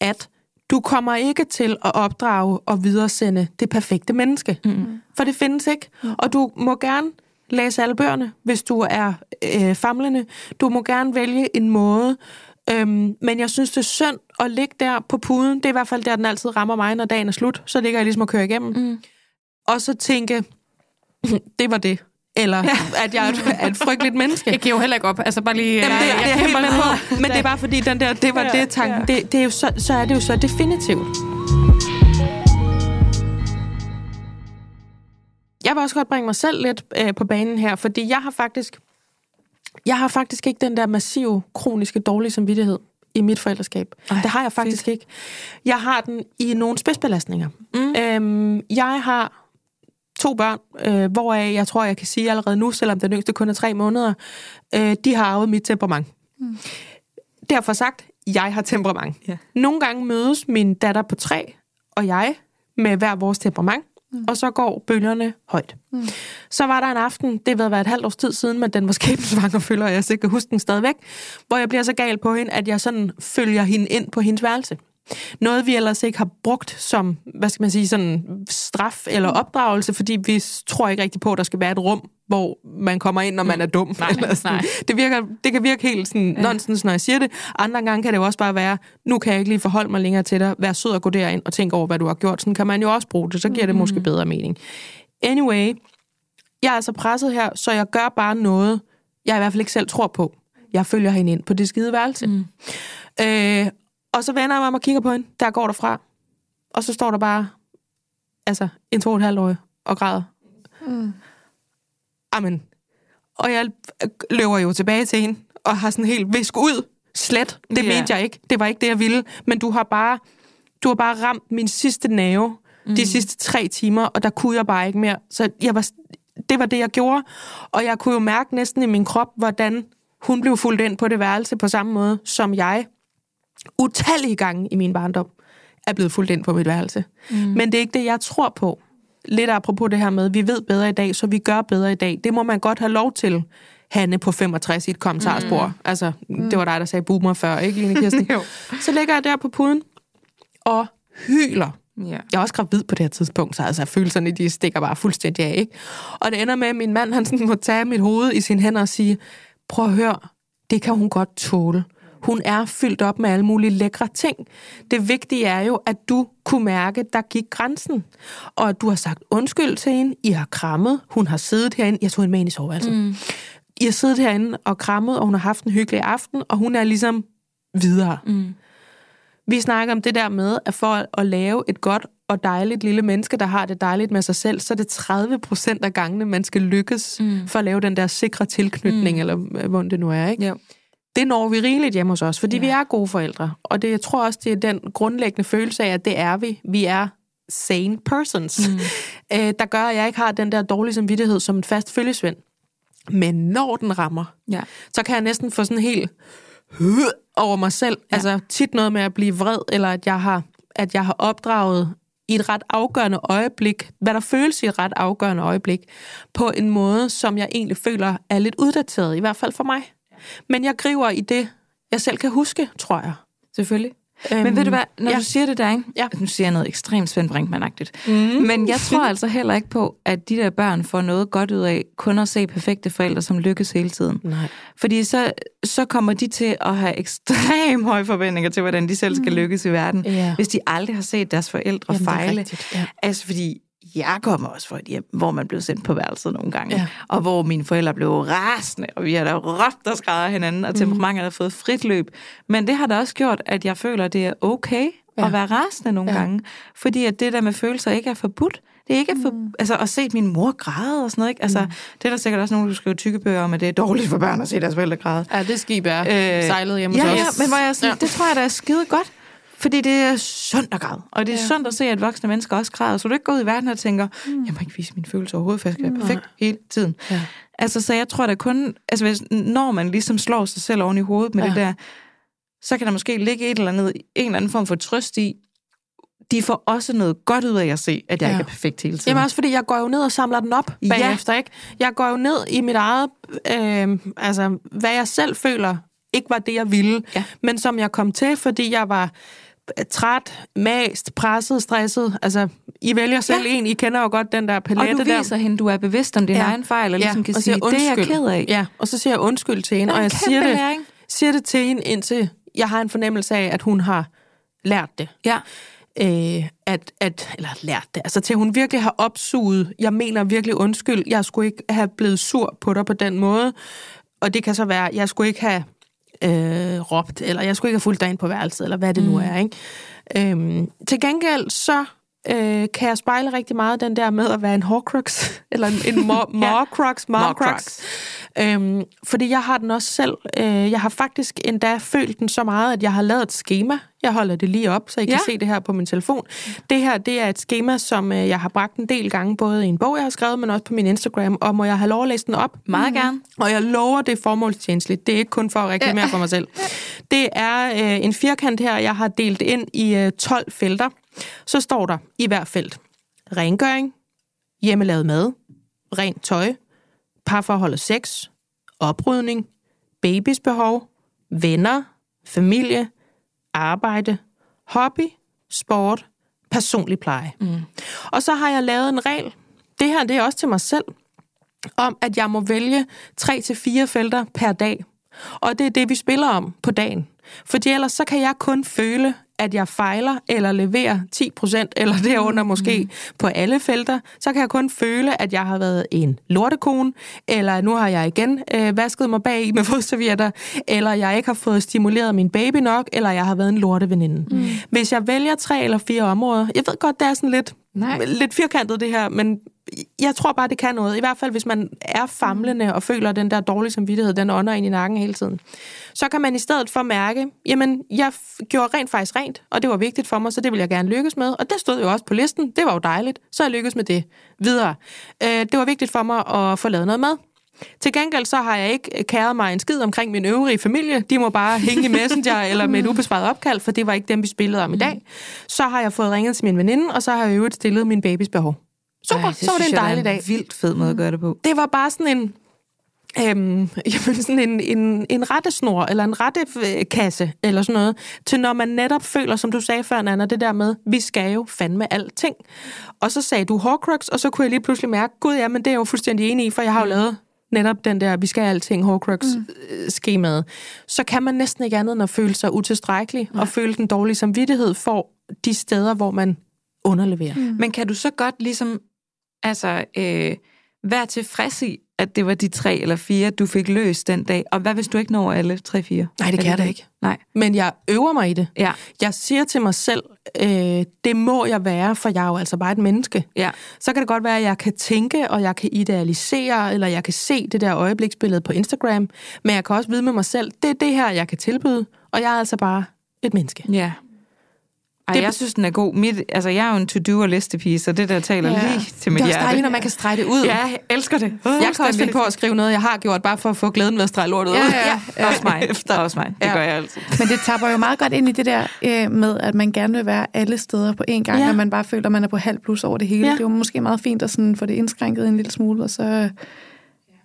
at du kommer ikke til at opdrage og videresende det perfekte menneske. Mm. For det findes ikke. Mm. Og du må gerne læse alle bøgerne, hvis du er øh, famlende. Du må gerne vælge en måde, Øhm, men jeg synes, det er synd at ligge der på puden. Det er i hvert fald der, den altid rammer mig, når dagen er slut. Så ligger jeg ligesom og kører igennem. Mm. Og så tænke, *laughs* det var det. Eller ja. at jeg er et, er et frygteligt menneske. *laughs* Jeg giver jo heller ikke op. Altså bare lige... Jamen, det, jeg, er jeg helt med på. Men det er bare fordi, den der, det var ja, det tanken. Ja. Det, det er jo så, så er det jo så definitivt. Jeg vil også godt bringe mig selv lidt øh, på banen her, fordi jeg har faktisk jeg har faktisk ikke den der massive, kroniske, dårlige samvittighed i mit forældreskab. Ej, det har jeg faktisk fedt. ikke. Jeg har den i nogle spidsbelastninger. Mm. Øhm, jeg har to børn, øh, hvoraf jeg tror, jeg kan sige allerede nu, selvom den yngste kun er tre måneder, øh, de har arvet mit temperament. Mm. Derfor sagt, jeg har temperament. Ja. Nogle gange mødes min datter på tre og jeg med hver vores temperament, mm. og så går bølgerne højt. Mm. Så var der en aften, det ved at være et halvt års tid siden, men den var *laughs* skæbensvanger, føler jeg, så jeg kan huske den stadigvæk, hvor jeg bliver så gal på hende, at jeg sådan følger hende ind på hendes værelse. Noget, vi ellers ikke har brugt som, hvad skal man sige, sådan straf eller opdragelse, fordi vi tror ikke rigtig på, at der skal være et rum, hvor man kommer ind, når man er dum. Nej, eller sådan. nej. Det, virker, det kan virke helt sådan ja. nonsens, når jeg siger det. Andre gange kan det jo også bare være, nu kan jeg ikke lige forholde mig længere til dig, vær sød og gå derind og tænke over, hvad du har gjort. Sådan kan man jo også bruge det, så giver det måske bedre mening. Anyway, jeg er så presset her, så jeg gør bare noget, jeg i hvert fald ikke selv tror på. Jeg følger hende ind på det skide værelse. Mm. Øh, og så vender jeg mig om og kigger på hende, der går derfra. Og så står der bare, altså, en to og et halvt år og græder. Mm. Amen. Og jeg løber jo tilbage til hende, og har sådan helt visk ud. Slet. Det yeah. mente jeg ikke. Det var ikke det, jeg ville. Men du har bare, du har bare ramt min sidste nerve mm. de sidste tre timer, og der kunne jeg bare ikke mere. Så jeg var, det var det, jeg gjorde. Og jeg kunne jo mærke næsten i min krop, hvordan hun blev fuldt ind på det værelse på samme måde, som jeg utallige gange i min barndom er blevet fuldt ind på mit værelse. Mm. Men det er ikke det, jeg tror på. Lidt apropos det her med, vi ved bedre i dag, så vi gør bedre i dag. Det må man godt have lov til, Hanne på 65 i et kommentarspor. Mm. Altså, det var dig, der sagde boomer før, ikke Line Kirsten? *laughs* Så ligger jeg der på puden og hyler. Ja. Jeg er også gravid på det her tidspunkt, så altså, følelserne de stikker bare fuldstændig af. Ikke? Og det ender med, at min mand han sådan må tage mit hoved i sine hænder og sige, prøv at høre, det kan hun godt tåle. Hun er fyldt op med alle mulige lækre ting. Det vigtige er jo, at du kunne mærke, der gik grænsen. Og at du har sagt undskyld til hende. I har krammet. Hun har siddet herinde. Jeg tog hende med ind i soveværelset. Mm. I har siddet herinde og krammet, og hun har haft en hyggelig aften, og hun er ligesom videre. Mm. Vi snakker om det der med, at for at lave et godt og dejligt lille menneske, der har det dejligt med sig selv, så er det 30 procent af gangene, man skal lykkes mm. for at lave den der sikre tilknytning, mm. eller hvor det nu er, ikke? Jo. Det når vi rigeligt hjemme hos os, fordi ja. vi er gode forældre. Og det, jeg tror også, det er den grundlæggende følelse af, at det er vi. Vi er sane persons, mm. *laughs* øh, der gør, at jeg ikke har den der dårlige samvittighed som en fast følgesvend. Men når den rammer, Ja. så kan jeg næsten få sådan helt over mig selv. Ja. Altså tit noget med at blive vred, eller at jeg har, at jeg har opdraget i et ret afgørende øjeblik, hvad der føles i et ret afgørende øjeblik, på en måde, som jeg egentlig føler er lidt uddateret, i hvert fald for mig. Men jeg griber i det, jeg selv kan huske, tror jeg. Selvfølgelig. Men ved du hvad, når ja. du siger det der, ikke? Ja. nu siger jeg noget ekstremt Svend Brinkmann-agtigt, mm. men jeg tror altså heller ikke på, at de der børn får noget godt ud af kun at se perfekte forældre, som lykkes hele tiden. Nej. Fordi så, så kommer de til at have ekstremt høje forventninger til, hvordan de selv skal lykkes i verden, Ja. hvis de aldrig har set deres forældre Jamen, fejle. rigtigt, ja. Altså fordi jeg kommer også fra et hjem, hvor man blev sendt på værelset nogle gange, Ja. og hvor mine forældre blev rasende, og vi har da råbt og skrevet hinanden, og temperamentet har fået frit løb. Men det har da også gjort, at jeg føler, at det er okay Ja. at være rasende nogle Ja. gange, fordi at det der med følelser ikke er forbudt. Det er ikke for, Mm. altså at se min mor græde og sådan noget, ikke? Altså, det er der sikkert også nogen, der skriver tykke bøger om, at det er dårligt for børn at se deres forældre græde. Ja, det skib er Øh, sejlet hjemme ja, hos ja, os. men hvor jeg sådan, ja. det tror jeg, der er skide godt. Fordi det er sundt at græde. Og det er Ja. ja. sundt at se, at voksne mennesker også græder. Så du ikke går ud i verden og tænker, mm. jeg må ikke vise mine følelser overhovedet, for jeg skal være perfekt hele tiden. Ja. Altså, så jeg tror da kun, altså hvis, når man ligesom slår sig selv oven i hovedet med Ja. ja. det der, så kan der måske ligge et eller andet, en eller anden form for trøst i, de får også noget godt ud af at se, at jeg Ja. ja. ikke er perfekt hele tiden. Jamen også fordi, jeg går jo ned og samler den op Ja. bagefter, ikke? Jeg går jo ned i mit eget, øh, altså hvad jeg selv føler ikke var det, jeg ville, Ja. men som jeg kom til, fordi jeg var træt, mast, presset, stresset. Altså, I vælger selv ja. en, I kender jo godt den der og palette du der. viser hende, du er bevidst om din Ja. ja. egen fejl, og ligesom kan og sige, siger det er jeg undskyld. ked af. Ja, og så siger jeg undskyld til hende, og jeg siger det, siger det til hende, indtil jeg har en fornemmelse af, at hun har lært det. Ja. øh, at, at, eller lært det, altså til hun virkelig har opsuget, jeg mener virkelig undskyld, jeg skulle ikke have blevet sur på dig på den måde, og det kan så være, jeg skulle ikke have øh, råbt, eller jeg skulle ikke have fulgt dig ind på værelset, eller hvad det nu er, ikke? Øhm, til gengæld så øh, kan jeg spejle rigtig meget den der med at være en horcrux, *laughs* eller en, en *laughs* mor, morcrux, morcrux. Øhm, fordi jeg har den også selv. Øh, jeg har faktisk endda følt den så meget, at jeg har lavet et schema. Jeg holder det lige op, så I kan Ja. se det her på min telefon. Det her, det er et schema, som øh, jeg har bragt en del gange, både i en bog, jeg har skrevet, men også på min Instagram. Og må jeg have lov at læse den op? Meget gerne. Og jeg lover, det er formålstjenestligt. Det er ikke kun for at reklamere for mig selv. Det er øh, en firkant her, jeg har delt ind i øh, 12 felter. Så står der i hver felt rengøring, hjemmelavet mad, rent tøj, parforhold og sex, oprydning, babys behov, venner, familie, arbejde, hobby, sport, personlig pleje. Mm. Og så har jeg lavet en regel. Det her det er også til mig selv om, at jeg må vælge 3-4 felter per dag. Og det er det, vi spiller om på dagen. Fordi ellers så kan jeg kun føle, at jeg fejler eller leverer 10% eller derunder måske på alle felter. Så kan jeg kun føle, at jeg har været en lortekone, eller nu har jeg igen øh, vasket mig bag i med *laughs* fodservietter, eller jeg ikke har fået stimuleret min baby nok, eller jeg har været en lorteveninde. Mm. Hvis jeg vælger tre eller fire områder, jeg ved godt, det er sådan lidt, Nej. lidt firkantet det her, men jeg tror bare, det kan noget. I hvert fald, hvis man er famlende og føler den der dårlige samvittighed, den ånder ind i nakken hele tiden. Så kan man i stedet for mærke, jamen, jeg gjorde rent faktisk rent, og det var vigtigt for mig, så det vil jeg gerne lykkes med. Og det stod jo også på listen. Det var jo dejligt. Så jeg lykkedes med det videre. Øh, det var vigtigt for mig at få lavet noget mad. Til gengæld så har jeg ikke kæret mig en skid omkring min øvrige familie. De må bare hænge i Messenger *laughs* eller med et ubesvaret opkald, for det var ikke dem, vi spillede om i dag. Så har jeg fået ringet til min veninde, og så har jeg øvrigt stillet min babys behov. Super, Ej, så var det en jeg, dejlig er dag. en vildt fed måde at gøre det på. Det var bare sådan en, øhm, *laughs* jamen sådan en, en, en rettesnor, eller en rettekasse, eller sådan noget, til når man netop føler, som du sagde før, Nana, det der med, vi skal jo fandme alting. Og så sagde du Horcrux, og så kunne jeg lige pludselig mærke, gud ja, men det er jeg jo fuldstændig enig i, for jeg har jo lavet netop den der, vi skal alting, Horcrux-skemaet. Så kan man næsten ikke andet end at føle sig utilstrækkelig, og føle den dårlige samvittighed for de steder, hvor man underleverer. Mm. Men kan du så godt ligesom, altså, øh, være tilfreds i, at det var de tre eller fire, du fik løst den dag? Og hvad hvis du ikke når alle tre, fire? Nej, det kan jeg da ikke. Nej. Men jeg øver mig i det. Ja. Jeg siger til mig selv, øh, det må jeg være, for jeg er jo altså bare et menneske. Ja. Så kan det godt være, at jeg kan tænke, og jeg kan idealisere, eller jeg kan se det der øjebliksbillede på Instagram, men jeg kan også vide med mig selv, det er det her, jeg kan tilbyde, og jeg er altså bare et menneske. Ja. Ej, Det- jeg synes, den er god. Mit, altså, jeg er jo en to-do og listepige, så det der taler Ja. lige til mit Det er også hjerte. dejligt, når man kan strege det ud. Ja, jeg elsker det. Jeg kan også finde på at skrive noget, jeg har gjort, bare for at få glæden ved at strege lortet ud. Ja, ja. Også mig. *laughs* Efter. Også mig. Det Ja. gør jeg altid. Men det tapper jo meget godt ind i det der øh, med, at man gerne vil være alle steder på én gang, Ja. ja. og man bare føler, at man er på halv plus over det hele. Ja. Ja. Det er jo måske meget fint at sådan få det indskrænket en lille smule, og så øh,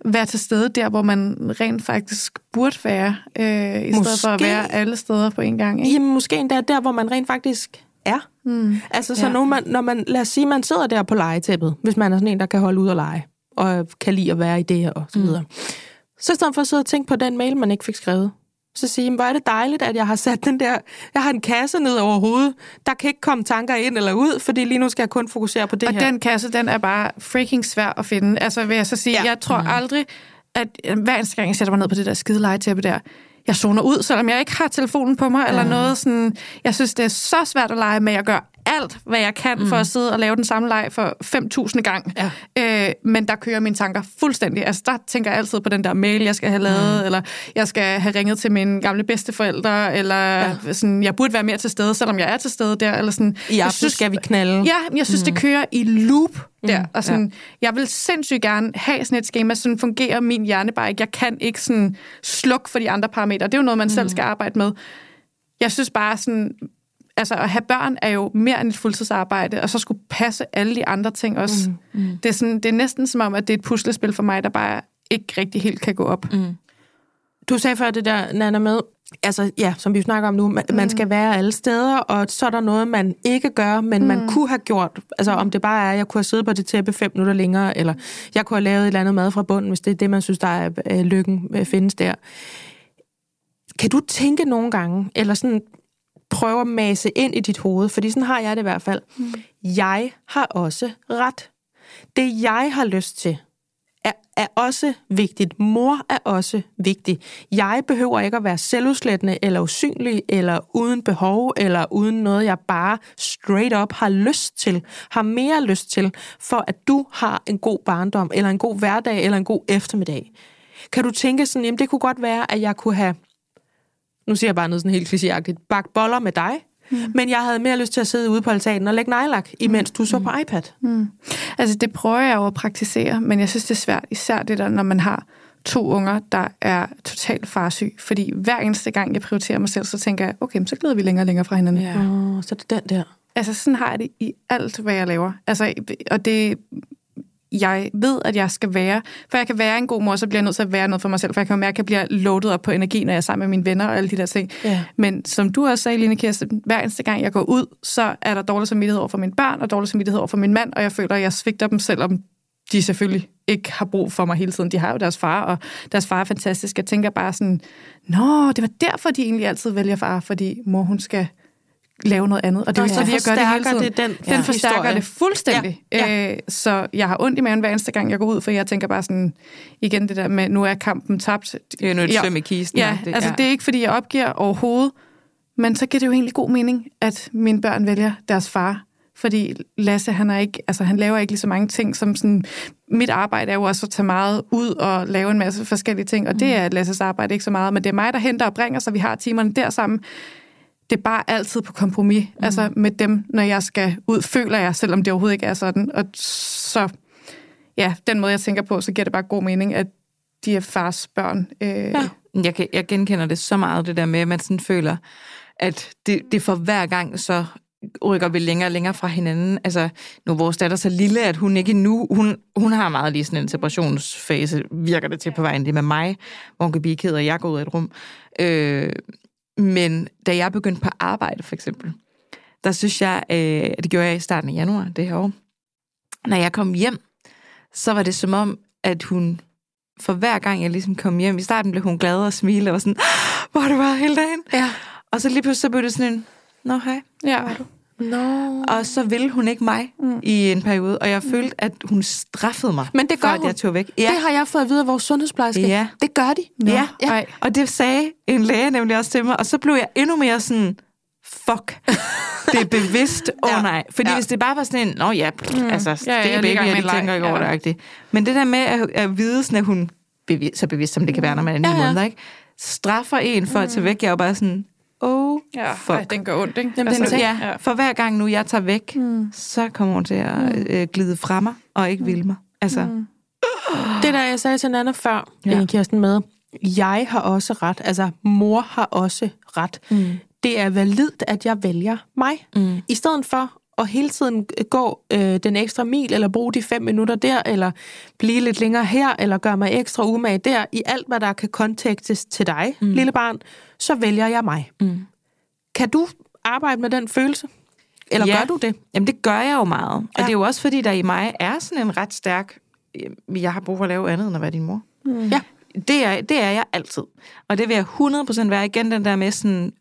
være til stede der, hvor man rent faktisk burde være, øh, i stedet for at Måske. være alle steder på én gang. Ikke? Jamen, måske endda der, hvor man rent faktisk er. Mm. Altså, så Ja. når man, når man, lad os sige, man sidder der på legetæppet, hvis man er sådan en, der kan holde ud og lege, og kan lide at være i det og så videre. Så i stedet for at sidde og tænke på den mail, man ikke fik skrevet, så sige, hvor er det dejligt, at jeg har sat den der, jeg har en kasse ned over hovedet, der kan ikke komme tanker ind eller ud, fordi lige nu skal jeg kun fokusere på det Og her. den kasse, den er bare freaking svær at finde. Altså vil jeg så sige, Ja. jeg tror aldrig, at øh, hver eneste gang, jeg sætter mig ned på det der skide legetæppe der, jeg zoner ud, selvom jeg ikke har telefonen på mig, eller noget sådan. Jeg synes, det er så svært at lege med. Jeg gør alt, hvad jeg kan mm. for at sidde og lave den samme leg for 5.000 gang. Ja. Øh, men der kører mine tanker fuldstændig. Altså, der tænker jeg altid på den der mail, jeg skal have lavet, mm. eller jeg skal have ringet til mine gamle bedsteforældre, eller ja. sådan, jeg burde være mere til stede, selvom jeg er til stede der. Eller sådan. I Jeg aften synes- skal vi knalde. Ja, jeg synes, mm. det kører i loop der. Mm, Og sådan, ja. Jeg vil sindssygt gerne have sådan et schema, sådan fungerer min hjerne bare ikke. Jeg kan ikke sådan slukke for de andre parametre. Det er jo noget, man mm. selv skal arbejde med. Jeg synes bare sådan, altså at have børn er jo mere end et fuldtidsarbejde, og så skulle passe alle de andre ting også. Mm. Mm. Det, er sådan, det er næsten som om, at det er et puslespil for mig, der bare ikke rigtig helt kan gå op. Mm. Du sagde før det der, Nana, med, altså ja, som vi snakker om nu, man, mm. man skal være alle steder, og så er der noget, man ikke gør, men mm. man kunne have gjort. Altså om det bare er, at jeg kunne have siddet på det tæppe fem minutter længere, eller jeg kunne have lavet et eller andet mad fra bunden, hvis det er det, man synes, der er øh, lykken øh, findes der. Kan du tænke nogle gange, eller sådan prøve at mase ind i dit hoved, fordi sådan har jeg det i hvert fald. Mm. Jeg har også ret. Det, jeg har lyst til, er, er også vigtigt. Mor er også vigtig. Jeg behøver ikke at være selvudslættende, eller usynlig, eller uden behov, eller uden noget, jeg bare straight up har lyst til, har mere lyst til, for at du har en god barndom, eller en god hverdag, eller en god eftermiddag. Kan du tænke sådan, jamen det kunne godt være, at jeg kunne have, nu siger jeg bare noget sådan helt klichéagtigt, bagt boller med dig, mm. men jeg havde mere lyst til at sidde ude på altanen og lægge nejlak, imens du så på iPad. Mm. Altså, det prøver jeg jo at praktisere, men jeg synes, det er svært, især det der, når man har to unger, der er totalt farsyg. Fordi hver eneste gang, jeg prioriterer mig selv, så tænker jeg, okay, så glider vi længere og længere fra hinanden. Ja. Oh, så det er den der. Altså, sådan har jeg det i alt, hvad jeg laver. Altså, og det... Jeg ved, at jeg skal være... For jeg kan være en god mor, så bliver jeg nødt til at være noget for mig selv. For jeg kan mærke, at jeg bliver loadet op på energi, når jeg er sammen med mine venner og alle de der ting. Ja. Men som du også sagde, Line Kirsten, hver eneste gang, jeg går ud, så er der dårlig samvittighed over for mine børn, og dårlig samvittighed over for min mand, og jeg føler, at jeg svigter dem, selvom de selvfølgelig ikke har brug for mig hele tiden. De har jo deres far, og deres far er fantastisk. Jeg tænker bare sådan, nå, det var derfor, de egentlig altid vælger far, fordi mor, hun skal lave noget andet. Og det er så fordi, jeg gør det hele tiden. det den den ja, forstærker historie. det fuldstændig. Ja, Ja, ja. Øh, så jeg har ondt i maven hver eneste gang, jeg går ud, for jeg tænker bare sådan, igen det der med, nu er kampen tabt. Det er nu et Ja. søm i kisten. Ja, det, altså det er ikke, fordi jeg opgiver overhovedet, men så giver det jo egentlig god mening, at mine børn vælger deres far. Fordi Lasse, han, er ikke, altså, han laver ikke lige så mange ting, som sådan... Mit arbejde er jo også at tage meget ud og lave en masse forskellige ting, og Mm. det er Lasses arbejde ikke så meget, men det er mig, der henter og bringer, så vi har timerne der sammen. Det er bare altid på kompromis, mm. altså med dem, når jeg skal ud, føler jeg, selvom det overhovedet ikke er sådan. Og så, ja, den måde, jeg tænker på, så giver det bare god mening, at de er fars børn. Øh, ja. Jeg, kan, jeg genkender det så meget, det der med, at man sådan føler, at det, det for hver gang, så rykker vi længere og længere fra hinanden. Altså, nu er vores datter så lille, at hun ikke nu, hun, hun har meget lige sådan en separationsfase, virker det til på vejen, det med mig, hvor hun kan blive ked at jeg går ud af et rum. Øh, men da jeg begyndte på arbejde, for eksempel, der synes jeg, øh, det gjorde jeg i starten af januar det her år, når jeg kom hjem, så var det som om, at hun for hver gang jeg ligesom kom hjem, i starten blev hun glad og smilede og var sådan, hvor har du været hele dagen? Ja. Og så lige pludselig så blev det sådan en, nå hej, Ja. er du? Nå. Og så ville hun ikke mig mm. i en periode, og jeg følte, at hun straffede mig, Men det gør for at hun. jeg tog væk. Ja. Det har jeg fået at vide af vores sundhedsplejerske. Ja. Det gør de. Ja, Ej. og det sagde en læge nemlig også til mig, og så blev jeg endnu mere sådan, fuck, *laughs* det er bevidst, åh oh, Ja. nej. Fordi Ja. hvis det bare var sådan en, nå ja, pff, mm. altså, Ja, ja, det jeg er baby, de en tænker ikke over Ja. det. agtigt. Men det der med at, at vide, sådan, at hun, bevidst, så bevidst som det kan være, når man er ni Ja, ja. måneder, ikke? straffer en for at tage væk, jeg er jo bare sådan, oh, Ja, fuck. ej, den gør ondt, ikke? Jamen, den Altså, er- ja, ja. for hver gang nu jeg tager væk, mm. så kommer hun til at øh, glide fra mig, og ikke vil mig. Altså, mm. Det der, jeg sagde til Nana før, ja. Kirsten med, jeg har også ret, altså mor har også ret. Mm. Det er validt, at jeg vælger mig. Mm. I stedet for at hele tiden gå øh, den ekstra mil, eller bruge de fem minutter der, eller blive lidt længere her, eller gøre mig ekstra umage der, i alt, hvad der kan kontektes til dig, mm. lille barn, så vælger jeg mig. Mm. Kan du arbejde med den følelse? Eller Ja. gør du det? Jamen, det gør jeg jo meget. Og Ja. det er jo også, fordi der i mig er sådan en ret stærk... Jeg har brug for at lave andet, end at være din mor. Mm. Ja. Det er, det er jeg altid. Og det vil jeg 100% være igen, den der med sådan...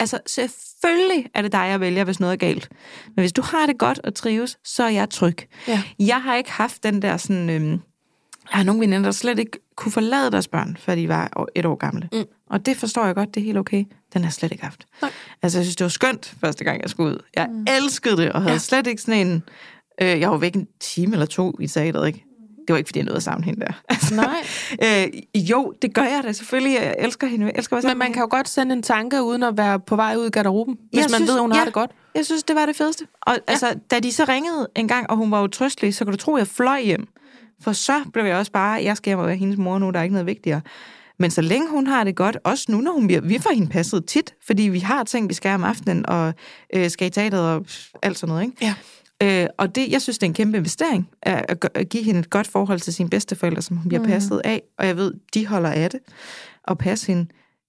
Altså, selvfølgelig er det dig, jeg vælger, hvis noget er galt. Men hvis du har det godt og trives, så er jeg tryg. Ja. Jeg har ikke haft den der sådan... Øhm, jeg har nogle veninder, der slet ikke kunne forlade deres børn, før de var et år gamle. Mm. Og det forstår jeg godt, det er helt okay. Den har jeg slet ikke haft. Nej. Altså, jeg synes, det var skønt, første gang jeg skulle ud. Jeg mm. elskede det, og havde. Ja. slet ikke sådan en... Øh, jeg var væk en time eller to i teateret, ikke? Det var ikke, fordi jeg nåede at savne hende der. *laughs* Altså, Nej. øh, jo, det gør jeg da selvfølgelig. Jeg elsker hende. Jeg elsker at Men man kan jo godt sende en tanke, uden at være på vej ud i garderoben, hvis Jeg man synes- ved, hun ja. har det godt. Jeg synes, det var det fedeste. Og ja. altså, da de så ringede en gang, og hun var utrystelig, så kan du tro, at jeg fløj hjem. For så blev jeg også bare, jeg skal hjem og være hendes mor nu, der er ikke noget vigtigere. Men så længe hun har det godt, også nu, når hun bliver, vi får hende passet tit, fordi vi har ting, vi skal om aftenen, og øh, skal i teateret og alt sådan noget, ikke? Ja. Øh, og det, jeg synes, det er en kæmpe investering at, at, at give hende et godt forhold til sine bedsteforældre, som hun bliver mm. passet af, og jeg ved, de holder af det, og passe hende.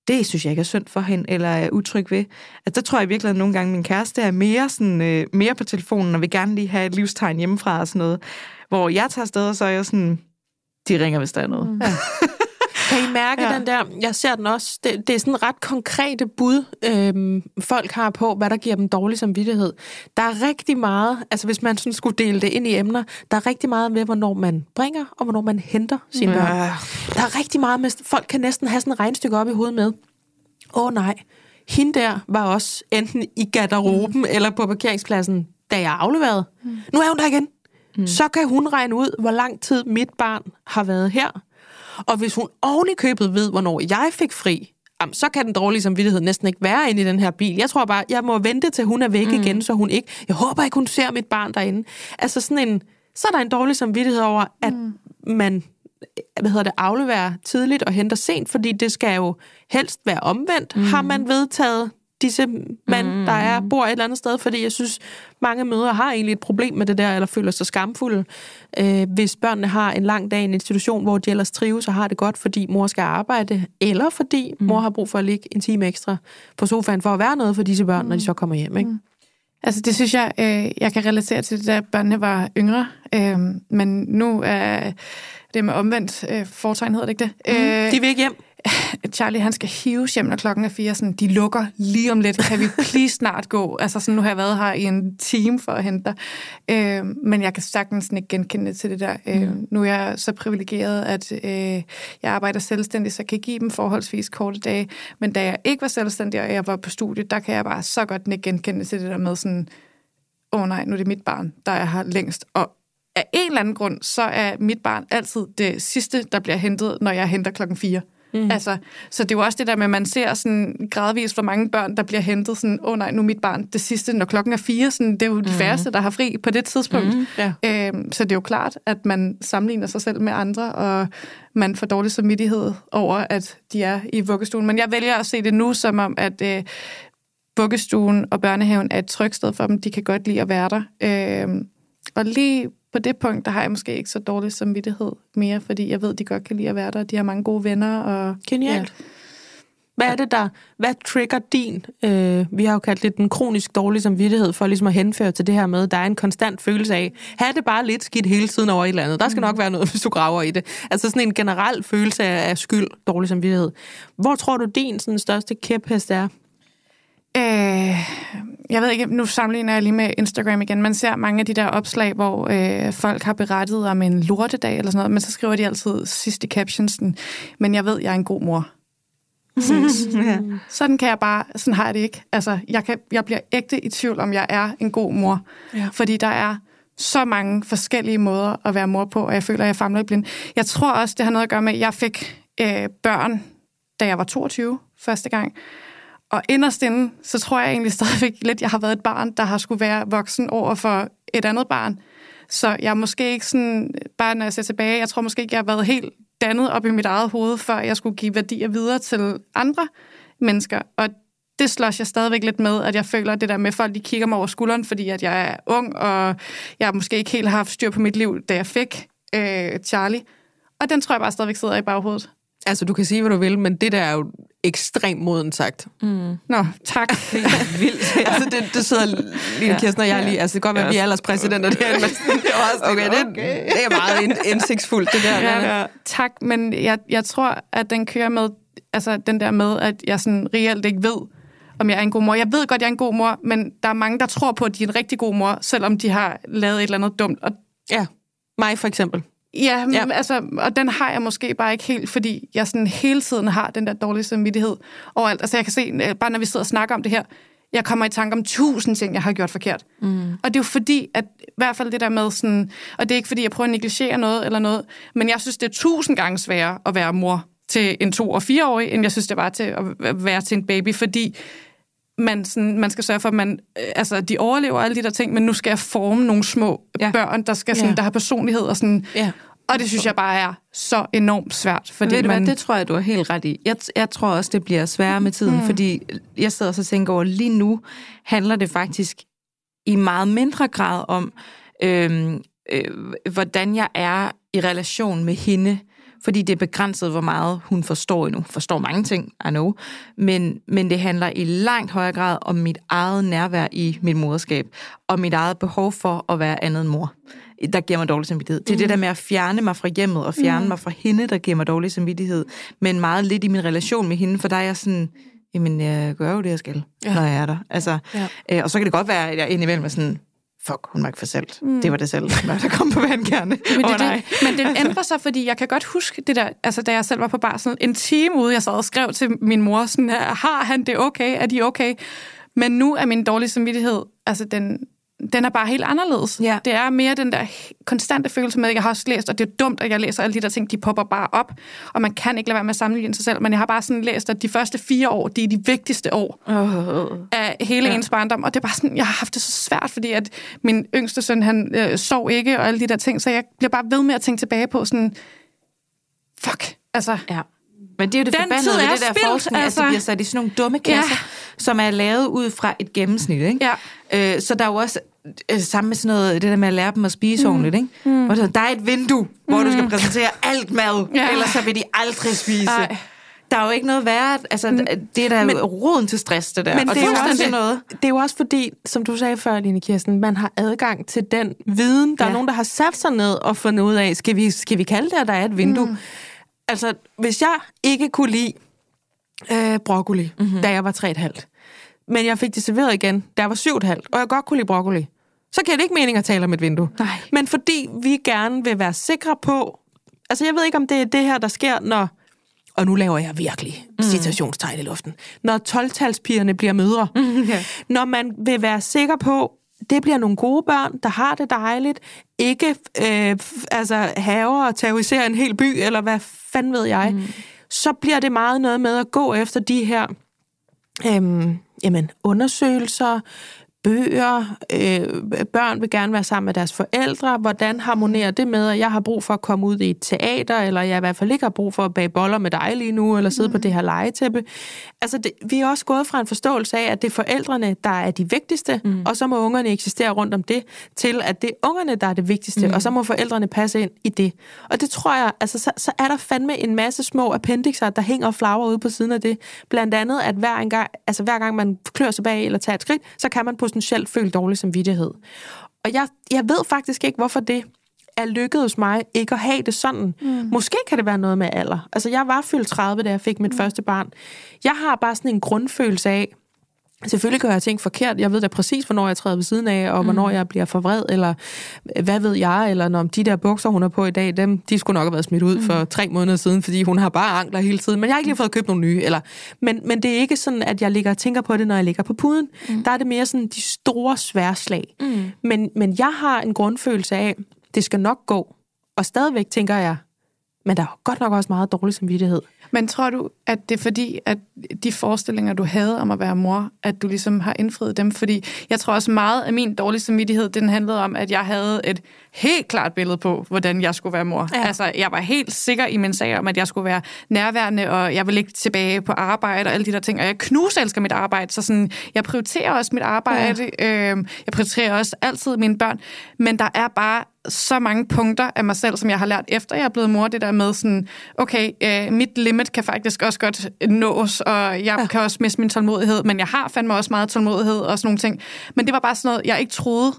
Det synes jeg ikke er synd for hende, eller er utryg ved. Altså, der tror jeg virkelig, at nogle gange min kæreste er mere, sådan, øh, mere på telefonen, og vil gerne lige have et livstegn hjemmefra og sådan noget. Hvor jeg tager afsted, og så er jeg sådan, de ringer, hvis der er noget. Mm. Ja. *laughs* Kan I mærke Ja. den der? Jeg ser den også. Det, det er sådan ret konkrete bud, øhm, folk har på, hvad der giver dem dårlig samvittighed. Der er rigtig meget, altså hvis man sådan skulle dele det ind i emner, der er rigtig meget med, hvornår man bringer, og hvornår man henter sine børn. Ja. Der er rigtig meget med, folk kan næsten have sådan et regnstykke op i hovedet med. Åh oh, nej, hende der var også enten i garderoben mm. eller på parkeringspladsen, da jeg afleverede. Mm. Nu er hun der igen. Mm. Så kan hun regne ud, hvor lang tid mit barn har været her. Og hvis hun oven i købet ved, hvornår jeg fik fri, jamen, så kan den dårlige samvittighed næsten ikke være inde i den her bil. Jeg tror bare, jeg må vente til hun er væk mm. igen, så hun ikke... Jeg håber ikke, hun ser mit barn derinde. Altså sådan en... Så er der en dårlig samvittighed over, at mm. man hvad hedder det, afleverer tidligt og henter sent, fordi det skal jo helst være omvendt. Mm. Har man vedtaget disse mænd, mm. der er bor et eller andet sted, fordi jeg synes, mange mødre har egentlig et problem med det der, eller føler sig skamfulde, øh, hvis børnene har en lang dag i en institution, hvor de ellers trives og har det godt, fordi mor skal arbejde, eller fordi mm. mor har brug for at ligge en time ekstra på sofaen for at være noget for disse børn, mm. når de så kommer hjem. Ikke? Altså det synes jeg, øh, jeg kan relatere til, da børnene var yngre. Øh, men nu er det med omvendt øh, foretegn, hedder det ikke det? Mm. Øh, De vil ikke hjem. Charlie, han skal hives hjem, når klokken er fire. Sådan, de lukker lige om lidt. Kan vi please snart gå? Altså, sådan, nu har jeg været her i en time for at hente dig. Øh, men jeg kan sagtens ikke genkende til det der. Øh, nu er jeg så privilegeret, at øh, jeg arbejder selvstændigt, så jeg kan give dem forholdsvis korte dage. Men da jeg ikke var selvstændig, og jeg var på studiet, der kan jeg bare så godt ikke genkende til det der med sådan, åh oh, nej, nu er det mit barn, der er her længst. Og af en eller anden grund, så er mit barn altid det sidste, der bliver hentet, når jeg henter klokken 4. Mm. Altså, så det er jo også det der med, at man ser sådan gradvist, hvor mange børn, der bliver hentet sådan, åh oh, nej, nu er mit barn det sidste, når klokken er fire. Sådan, det er jo de mm. færreste, der har fri på det tidspunkt. Mm. Ja. Øhm, så det er jo klart, at man sammenligner sig selv med andre, og man får dårlig samvittighed over, at de er i vuggestuen. Men jeg vælger at se det nu som om, at øh, vuggestuen og børnehaven er et trygt sted for dem. De kan godt lide at være der. Øhm, og lige på det punkt, der har jeg måske ikke så dårlig samvittighed mere, fordi jeg ved, de godt kan lide at være der. De har mange gode venner. Og, Genialt. Ja. Hvad er det der, hvad trigger din, øh, vi har jo kaldt det den kronisk dårlige samvittighed, for ligesom at henføre til det her med, der er en konstant følelse af, have det bare lidt skidt hele tiden over et eller andet. Der skal nok være noget, *laughs* hvis du graver i det. Altså sådan en generel følelse af, af skyld, dårlig samvittighed. Hvor tror du din sådan, største kæphest er? Øh, jeg ved ikke, nu sammenligner jeg lige med Instagram igen. Man ser mange af de der opslag, hvor øh, folk har berettet om en lortedag eller sådan noget, men så skriver de altid sidst i captionsen, men jeg ved, jeg er en god mor. Sådan, *laughs* ja. sådan kan jeg bare, sådan har jeg det ikke. Altså, jeg, kan, jeg bliver ægte i tvivl, om jeg er en god mor. Ja. Fordi der er så mange forskellige måder at være mor på, og jeg føler, at jeg famler i blind. Jeg tror også, det har noget at gøre med, at jeg fik øh, børn, da jeg var 22 første gang. Og inderst inde, så tror jeg egentlig stadigvæk lidt, jeg har været et barn, der har skulle være voksen over for et andet barn. Så jeg er måske ikke sådan, bare når jeg ser tilbage, jeg tror måske ikke, jeg har været helt dannet op i mit eget hoved, før jeg skulle give værdier videre til andre mennesker. Og det slås jeg stadigvæk lidt med, at jeg føler det der med, at folk de kigger mig over skulderen, fordi at jeg er ung, og jeg måske ikke helt har haft styr på mit liv, da jeg fik øh, Charlie. Og den tror jeg bare stadigvæk sidder i baghovedet. Altså, du kan sige, hvad du vil, men det der er jo ekstremt moden sagt. Mm. Nå, tak. *laughs* Det er vildt. *laughs* altså, det, det sidder lige ja. Kirsten og jeg lige... Altså, det kan godt være, at vi er alderspræsidenter der. Men *laughs* det er okay, det, okay. det er meget indsigtsfuldt, det der. Ja, ja. Tak, men jeg, jeg tror, at den kører med... Altså, den der med, at jeg sådan reelt ikke ved, om jeg er en god mor. Jeg ved godt, jeg er en god mor, men der er mange, der tror på, at de er en rigtig god mor, selvom de har lavet et eller andet dumt. Og ja, mig for eksempel. Ja, ja. altså, og den har jeg måske bare ikke helt, fordi jeg sådan hele tiden har den der dårlige samvittighed overalt. Altså jeg kan se, øh, bare når vi sidder og snakker om det her, jeg kommer i tanke om tusind ting, jeg har gjort forkert. Mm. Og det er jo fordi, at i hvert fald det der med sådan, og det er ikke fordi, jeg prøver at negligere noget eller noget, men jeg synes, det er tusind gange sværere at være mor til en to- og fireårig, end jeg synes, det var til at være til en baby, fordi man, sådan, man skal sørge for, at man, øh, altså, de overlever alle de der ting, men nu skal jeg forme nogle små ja. børn, der, skal, sådan, ja. der har personlighed. Og, sådan, ja. Og det synes jeg bare er så enormt svært. Fordi Ved du man... hvad, det tror jeg, du har helt ret i. Jeg, jeg tror også, det bliver sværere med tiden, mm. fordi jeg sidder og tænker over, lige nu handler det faktisk i meget mindre grad om, øh, øh, hvordan jeg er i relation med hende, fordi det er begrænset, hvor meget hun forstår endnu. Forstår mange ting, I know. Men, men det handler i langt højere grad om mit eget nærvær i mit moderskab, og mit eget behov for at være andet end mor der giver mig dårlig samvittighed. Det er mm. det der med at fjerne mig fra hjemmet og fjerne mm. mig fra hende, der giver mig dårlig samvittighed. Men meget lidt i min relation med hende, for der er jeg sådan, jamen jeg gør jo det, jeg skal, ja. når jeg er der. Altså, ja. øh, og så kan det godt være, at jeg indimellem er sådan, fuck, hun var ikke for selv. Mm. Det var det selv, der kom på vandkerne. *laughs* Men, det, oh, det, men den *laughs* ændrer sig, fordi jeg kan godt huske det der, altså da jeg selv var på bar, sådan en time ude, jeg sad og skrev til min mor, sådan har han det okay? Er de okay? Men nu er min dårlige samvittighed, altså den, den er bare helt anderledes. Ja. Det er mere den der konstante følelse med, at jeg har også læst, og det er dumt, at jeg læser alle de der ting, de popper bare op, og man kan ikke lade være med at sammenligne sig selv, men jeg har bare sådan læst, at de første fire år, det er de vigtigste år uh, af hele ja. ens barndom, og det er bare sådan, jeg har haft det så svært, fordi at min yngste søn, han øh, sov ikke, og alle de der ting, så jeg bliver bare ved med at tænke tilbage på sådan, fuck, altså... Ja. Men det er jo det Den forbandede ved det der spildt, forskning, altså. at det bliver sat i sådan nogle dumme kasser, ja. som er lavet ud fra et gennemsnit. Ikke? Ja. Øh, så der er jo også øh, sammen med sådan noget, det der med at lære dem at spise mm. ordentligt. Ikke? Mm. Hvor der er et vindue, mm. hvor du skal mm. præsentere alt mad, ja. ellers så vil de aldrig spise. Ej. Der er jo ikke noget værre. Altså, det er da men, roden til stress, det der. Men og det, er jo også, noget. det er jo også fordi, som du sagde før, Line Kirsten, man har adgang til den viden. Der ja. er nogen, der har sat sig ned og fundet ud af, skal vi, skal vi kalde det, at der er et vindue? Mm altså, hvis jeg ikke kunne lide øh, broccoli, mm-hmm. da jeg var 3,5, men jeg fik det serveret igen, da jeg var 7,5, og jeg godt kunne lide broccoli, så giver det ikke mening at tale om et vindue. Nej. Men fordi vi gerne vil være sikre på, altså jeg ved ikke, om det er det her, der sker, når, og nu laver jeg virkelig mm. citationstegn i luften, når 12-talspigerne bliver mødre. *laughs* Mm, yeah. Når man vil være sikker på, det bliver nogle gode børn, der har det dejligt, ikke øh, altså haver og terrorisere en hel by, eller hvad fanden ved jeg, mm. så bliver det meget noget med at gå efter de her øh, jamen, undersøgelser, bøger, øh, børn vil gerne være sammen med deres forældre, hvordan harmonerer det med, at jeg har brug for at komme ud i et teater, eller jeg i hvert fald ikke har brug for at bage boller med dig lige nu, eller sidde mm. på det her legetæppe. Altså, det, vi er også gået fra en forståelse af, at det er forældrene, der er de vigtigste, mm. og så må ungerne eksistere rundt om det, til at det er ungerne, der er det vigtigste, mm. og så må forældrene passe ind i det. Og det tror jeg, altså, så, så er der fandme en masse små appendixer, der hænger og flager ude på siden af det. Blandt andet, at hver, en gang, altså, hver gang man klør sig bag eller tager et skridt, så kan man på potentielt føle dårlig samvittighed. Og jeg, jeg ved faktisk ikke, hvorfor det er lykkedes mig ikke at have det sådan. Mm. Måske kan det være noget med alder. Altså, jeg var fyldt 30, da jeg fik mit mm. første barn. Jeg har bare sådan en grundfølelse af, Selvfølgelig gør jeg ting forkert. Jeg ved da præcis, hvornår jeg træder ved siden af, og hvornår jeg bliver for vred, eller hvad ved jeg, eller når de der bukser, hun har på i dag, dem, de skulle nok have været smidt ud for tre måneder siden, fordi hun har bare ankler hele tiden, men jeg har ikke lige fået købt nogle nye. Eller, men, men det er ikke sådan, at jeg ligger og tænker på det, når jeg ligger på puden. Mm. Der er det mere sådan de store sværslag. Mm. Men, men jeg har en grundfølelse af, det skal nok gå. Og stadigvæk tænker jeg, men der er godt nok også meget dårlig samvittighed. Men tror du, at det er fordi, at de forestillinger, du havde om at være mor, at du ligesom har indfriet dem? Fordi jeg tror også meget af min dårlige samvittighed, den handlede om, at jeg havde et helt klart billede på, hvordan jeg skulle være mor. Ja. Altså, jeg var helt sikker i min sag om, at jeg skulle være nærværende, og jeg vil ikke tilbage på arbejde og alle de der ting. Og jeg knuselsker mit arbejde, så sådan, jeg prioriterer også mit arbejde. Ja. Øh, jeg prioriterer også altid mine børn. Men der er bare så mange punkter af mig selv, som jeg har lært efter jeg er blevet mor, det der med sådan, okay, øh, mit limit kan faktisk også godt nås, og jeg ja. kan også miste min tålmodighed, men jeg har fandme også meget tålmodighed og sådan nogle ting. Men det var bare sådan noget, jeg ikke troede,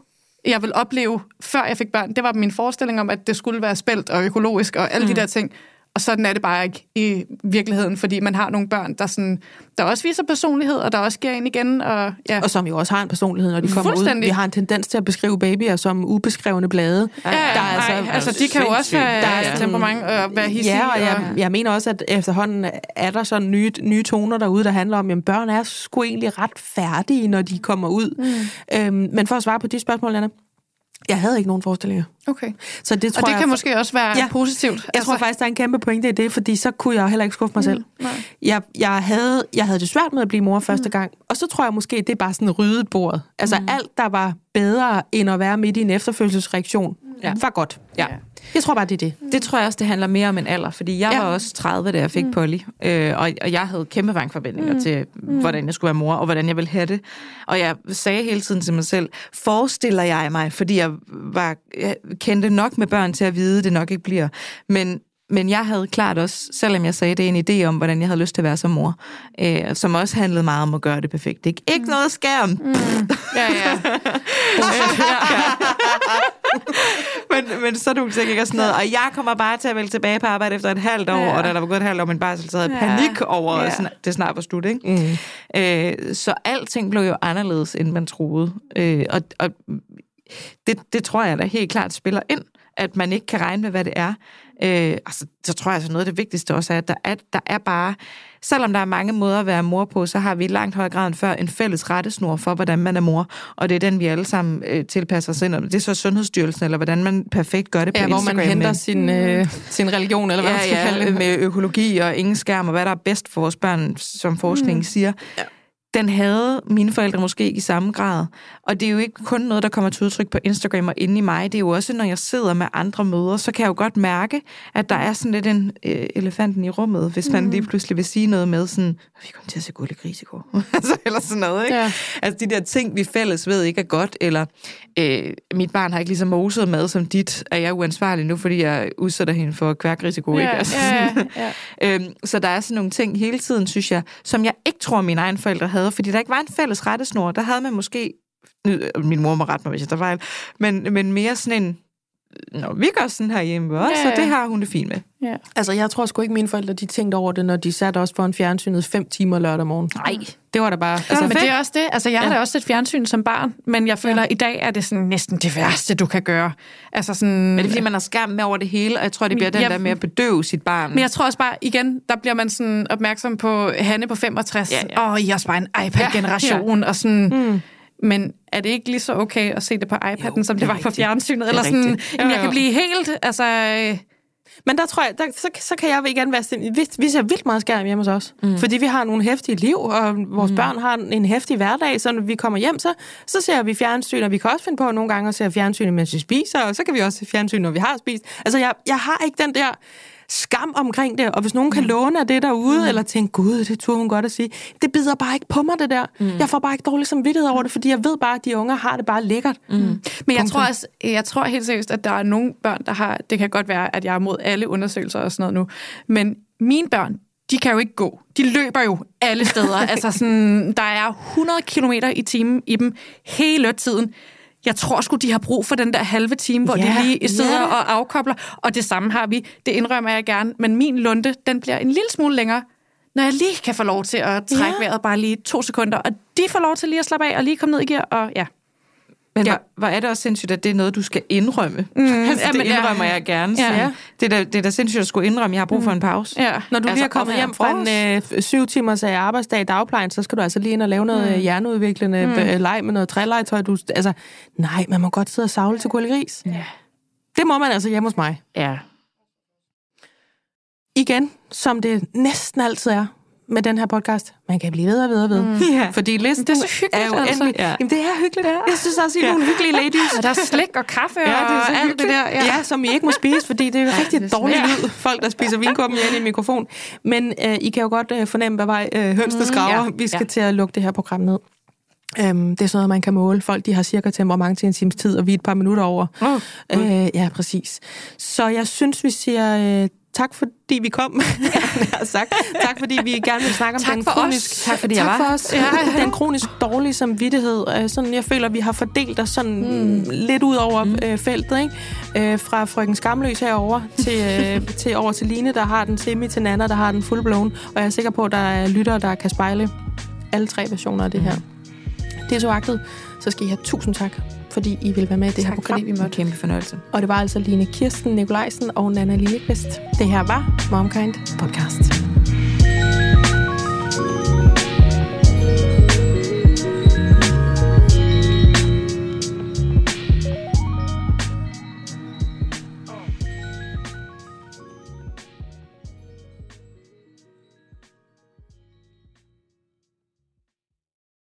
jeg ville opleve, før jeg fik børn. Det var min forestilling om, at det skulle være spældt og økologisk og alle mm. de der ting. Og sådan er det bare ikke i virkeligheden, fordi man har nogle børn, der, sådan, der også viser personlighed, og der også giver ind igen. Og, ja. og som jo også har en personlighed, når de kommer ud. Vi har en tendens til at beskrive babyer som ubeskrevne blade. Ja, der er altså, ej, altså, de kan jo også have der er temperament og være hissige. Ja, og jeg, jeg mener også, at efterhånden er der sådan nye, nye toner derude, der handler om, at børn er sgu egentlig ret færdige, når de kommer ud. Mm. Øhm, men for at svare på de spørgsmål, Anna, jeg havde ikke nogen forestillinger. Okay. Så det tror og det jeg, kan måske også være ja, positivt. Jeg altså, tror faktisk, der er en kæmpe pointe i det, fordi så kunne jeg heller ikke skuffe mig mm, selv. Nej. Jeg, jeg, havde, jeg havde det svært med at blive mor første mm. gang, og så tror jeg måske, det er bare sådan ryddet bordet. Altså mm. alt, der var bedre end at være midt i en efterfølgelsesreaktion, ja. var godt. Ja. ja. Jeg tror bare, det er det. Det tror jeg også, det handler mere om en alder, fordi jeg ja. var også 30, da jeg fik mm. Polly, øh, og, og jeg havde kæmpe vangforventninger mm. til, mm. hvordan jeg skulle være mor, og hvordan jeg ville have det. Og jeg sagde hele tiden til mig selv, forestiller jeg mig, fordi jeg, var, jeg kendte nok med børn til at vide, det nok ikke bliver. Men men jeg havde klart også, selvom jeg sagde det, en idé om, hvordan jeg havde lyst til at være som mor, øh, som også handlede meget om at gøre det perfekt. Ikke, ikke mm. noget skærm. Mm. Ja, ja. *laughs* *laughs* men, men så du sikkert ikke sådan noget. Og jeg kommer bare til at vælge tilbage på arbejde efter et halvt år, ja. og da der var gået et halvt år min barsel, så havde jeg panik over, ja. at det snart var slut. Ikke? Mm. Øh, så alting blev jo anderledes, end man troede. Øh, og og det, det tror jeg da helt klart spiller ind, at man ikke kan regne med, hvad det er. Øh, altså, så tror jeg, altså, noget af det vigtigste også er, at der er, der er bare, selvom der er mange måder at være mor på, så har vi i langt højere grad end før en fælles rettesnor for, hvordan man er mor, og det er den, vi alle sammen øh, tilpasser os ind. Det er så Sundhedsstyrelsen, eller hvordan man perfekt gør det på ja, Instagram. hvor man henter med, sin, øh, sin religion, eller hvad ja, man skal ja, kalde det. med økologi og ingen skærm, og hvad der er bedst for vores børn, som forskningen mm. siger. Ja den havde mine forældre måske ikke i samme grad. Og det er jo ikke kun noget, der kommer til udtryk på Instagram og inde i mig. Det er jo også, når jeg sidder med andre møder, så kan jeg jo godt mærke, at der er sådan lidt en øh, elefanten i rummet, hvis man mm. lige pludselig vil sige noget med sådan, vi kommer til at se gulde gris i går. *laughs* altså, eller sådan noget, ikke? Ja. Altså de der ting, vi fælles ved ikke er godt, eller øh, mit barn har ikke lige så moset mad som dit, er jeg uansvarlig nu, fordi jeg udsætter hende for kværkrisiko, ja, ikke? Altså, ja, ja, ja. *laughs* øhm, så der er sådan nogle ting hele tiden, synes jeg, som jeg ikke tror, mine egne forældre havde, fordi der ikke var en fælles rettesnor. Der havde man måske, øh, min mor må rette mig, hvis jeg var en, men, men mere sådan en, Nå, vi gør sådan her hjemme også, ja, ja. så det har hun det fint med. Ja. Altså, jeg tror sgu ikke, mine forældre de tænkte over det, når de satte os en fjernsynet fem timer lørdag morgen. Nej, det var da bare... Altså, men det er også det. Altså, jeg ja. har da også et fjernsyn som barn, men jeg føler, ja. at i dag er det sådan næsten det værste, du kan gøre. Altså sådan... Men det er, fordi man har skærm med over det hele, og jeg tror, det bliver den ja, der med at bedøve sit barn. Men jeg tror også bare, igen, der bliver man sådan opmærksom på Hanne på 65. Åh, ja, ja. oh, I er bare en iPad-generation, ja, ja. og sådan... Mm. Men er det ikke lige så okay at se det på iPad'en, jo, som det, det var rigtigt. på fjernsynet? Eller sådan, jamen, jeg kan blive helt... Altså, men der tror jeg, der, så, så kan jeg igen være sådan, vi, vi ser vildt meget skærm hjemme hos os. Mm. Fordi vi har nogle hæftige liv, og vores mm. børn har en hæftig hverdag, så når vi kommer hjem, så, så ser vi fjernsyn, og vi kan også finde på nogle gange at se fjernsyn, mens vi spiser, og så kan vi også se fjernsyn, når vi har spist. Altså, jeg, jeg har ikke den der skam omkring det, og hvis nogen kan mm. låne af det derude, mm. eller tænke, gud, det turde hun godt at sige, det bider bare ikke på mig, det der. Mm. Jeg får bare ikke dårlig samvittighed over det, fordi jeg ved bare, at de unge har det bare lækkert. Mm. Men jeg tror, også, jeg tror helt seriøst, at der er nogle børn, der har, det kan godt være, at jeg er mod alle undersøgelser og sådan noget nu, men mine børn, de kan jo ikke gå. De løber jo alle steder. *laughs* altså sådan, der er 100 km i timen i dem hele tiden jeg tror sgu, de har brug for den der halve time, hvor ja, de lige sidder ja. og afkobler. Og det samme har vi. Det indrømmer jeg gerne. Men min lunde, den bliver en lille smule længere, når jeg lige kan få lov til at trække Ja. vejret bare lige to sekunder, og de får lov til lige at slappe af og lige komme ned i gear, og ja. Men Ja. ja. hvor, hvor er det også sindssygt, at det er noget, du skal indrømme. Mm, *laughs* altså, jamen, det ja. indrømmer jeg gerne. Ja. Ja. Det, er da, det er da sindssygt at skulle indrømme, jeg har brug for en pause. ja. Når du altså, lige er kommet hjem fra en øh, syv timers øh, arbejdsdag i dagplejen, så skal du altså lige ind og lave noget mm. hjerneudviklende mm. leg med noget trælegetøj. Du, altså, nej, man må godt sidde og savle til gris. Ja. Det må man altså hjemme hos mig. ja. Igen, som det næsten altid er med den her podcast, man kan blive ved og ved og ved. Mm. Ja. Fordi listen Det er så hyggeligt, er jo altså. endelig... Ja. Jamen, det er hyggeligt. Ja. Jeg synes også, I er nogle hyggelige ladies. Og der er slik og kaffe Ja, og det er så alt det der. Ja. ja, som I ikke må spise, fordi det er jo rigtig det er dårlig sådan- lyd. Folk, der spiser vinkuppen ind i mikrofon. Men øh, I kan jo godt øh, fornemme, hvad vej øh, hønsene skraver. ja. Vi skal Ja. til at lukke det her program ned. Øhm, det er sådan noget, man kan måle. Folk de har cirka temperament til en times tid, og vi er et par minutter over. Oh, øh, ja, præcis. Så jeg synes, vi siger øh, tak, fordi vi kom. *laughs* Har sagt. Tak, fordi vi gerne vil snakke om Tak den for kronisk... os. Tak, fordi tak jeg var. for os. Ja. *laughs* Den kronisk dårlige samvittighed. Øh, sådan, jeg føler, vi har fordelt os sådan mm. lidt ud over mm. øh, feltet. Ikke? Øh, fra frøken Skamløs herover til, øh, *laughs* til over til Line, der har den semi, til Nana, der har den full-blown. Og jeg er sikker på, at der er lyttere, der kan spejle alle tre versioner af det her. Det er så agtet. Så skal I have tusind tak, fordi I vil være med i det her Tak, program. fordi vi en måtte. kæmpe fornøjelse. Og det var altså Line Kirsten Nikolajsen og Nana Lillekvist. Det her var Momkind Podcast.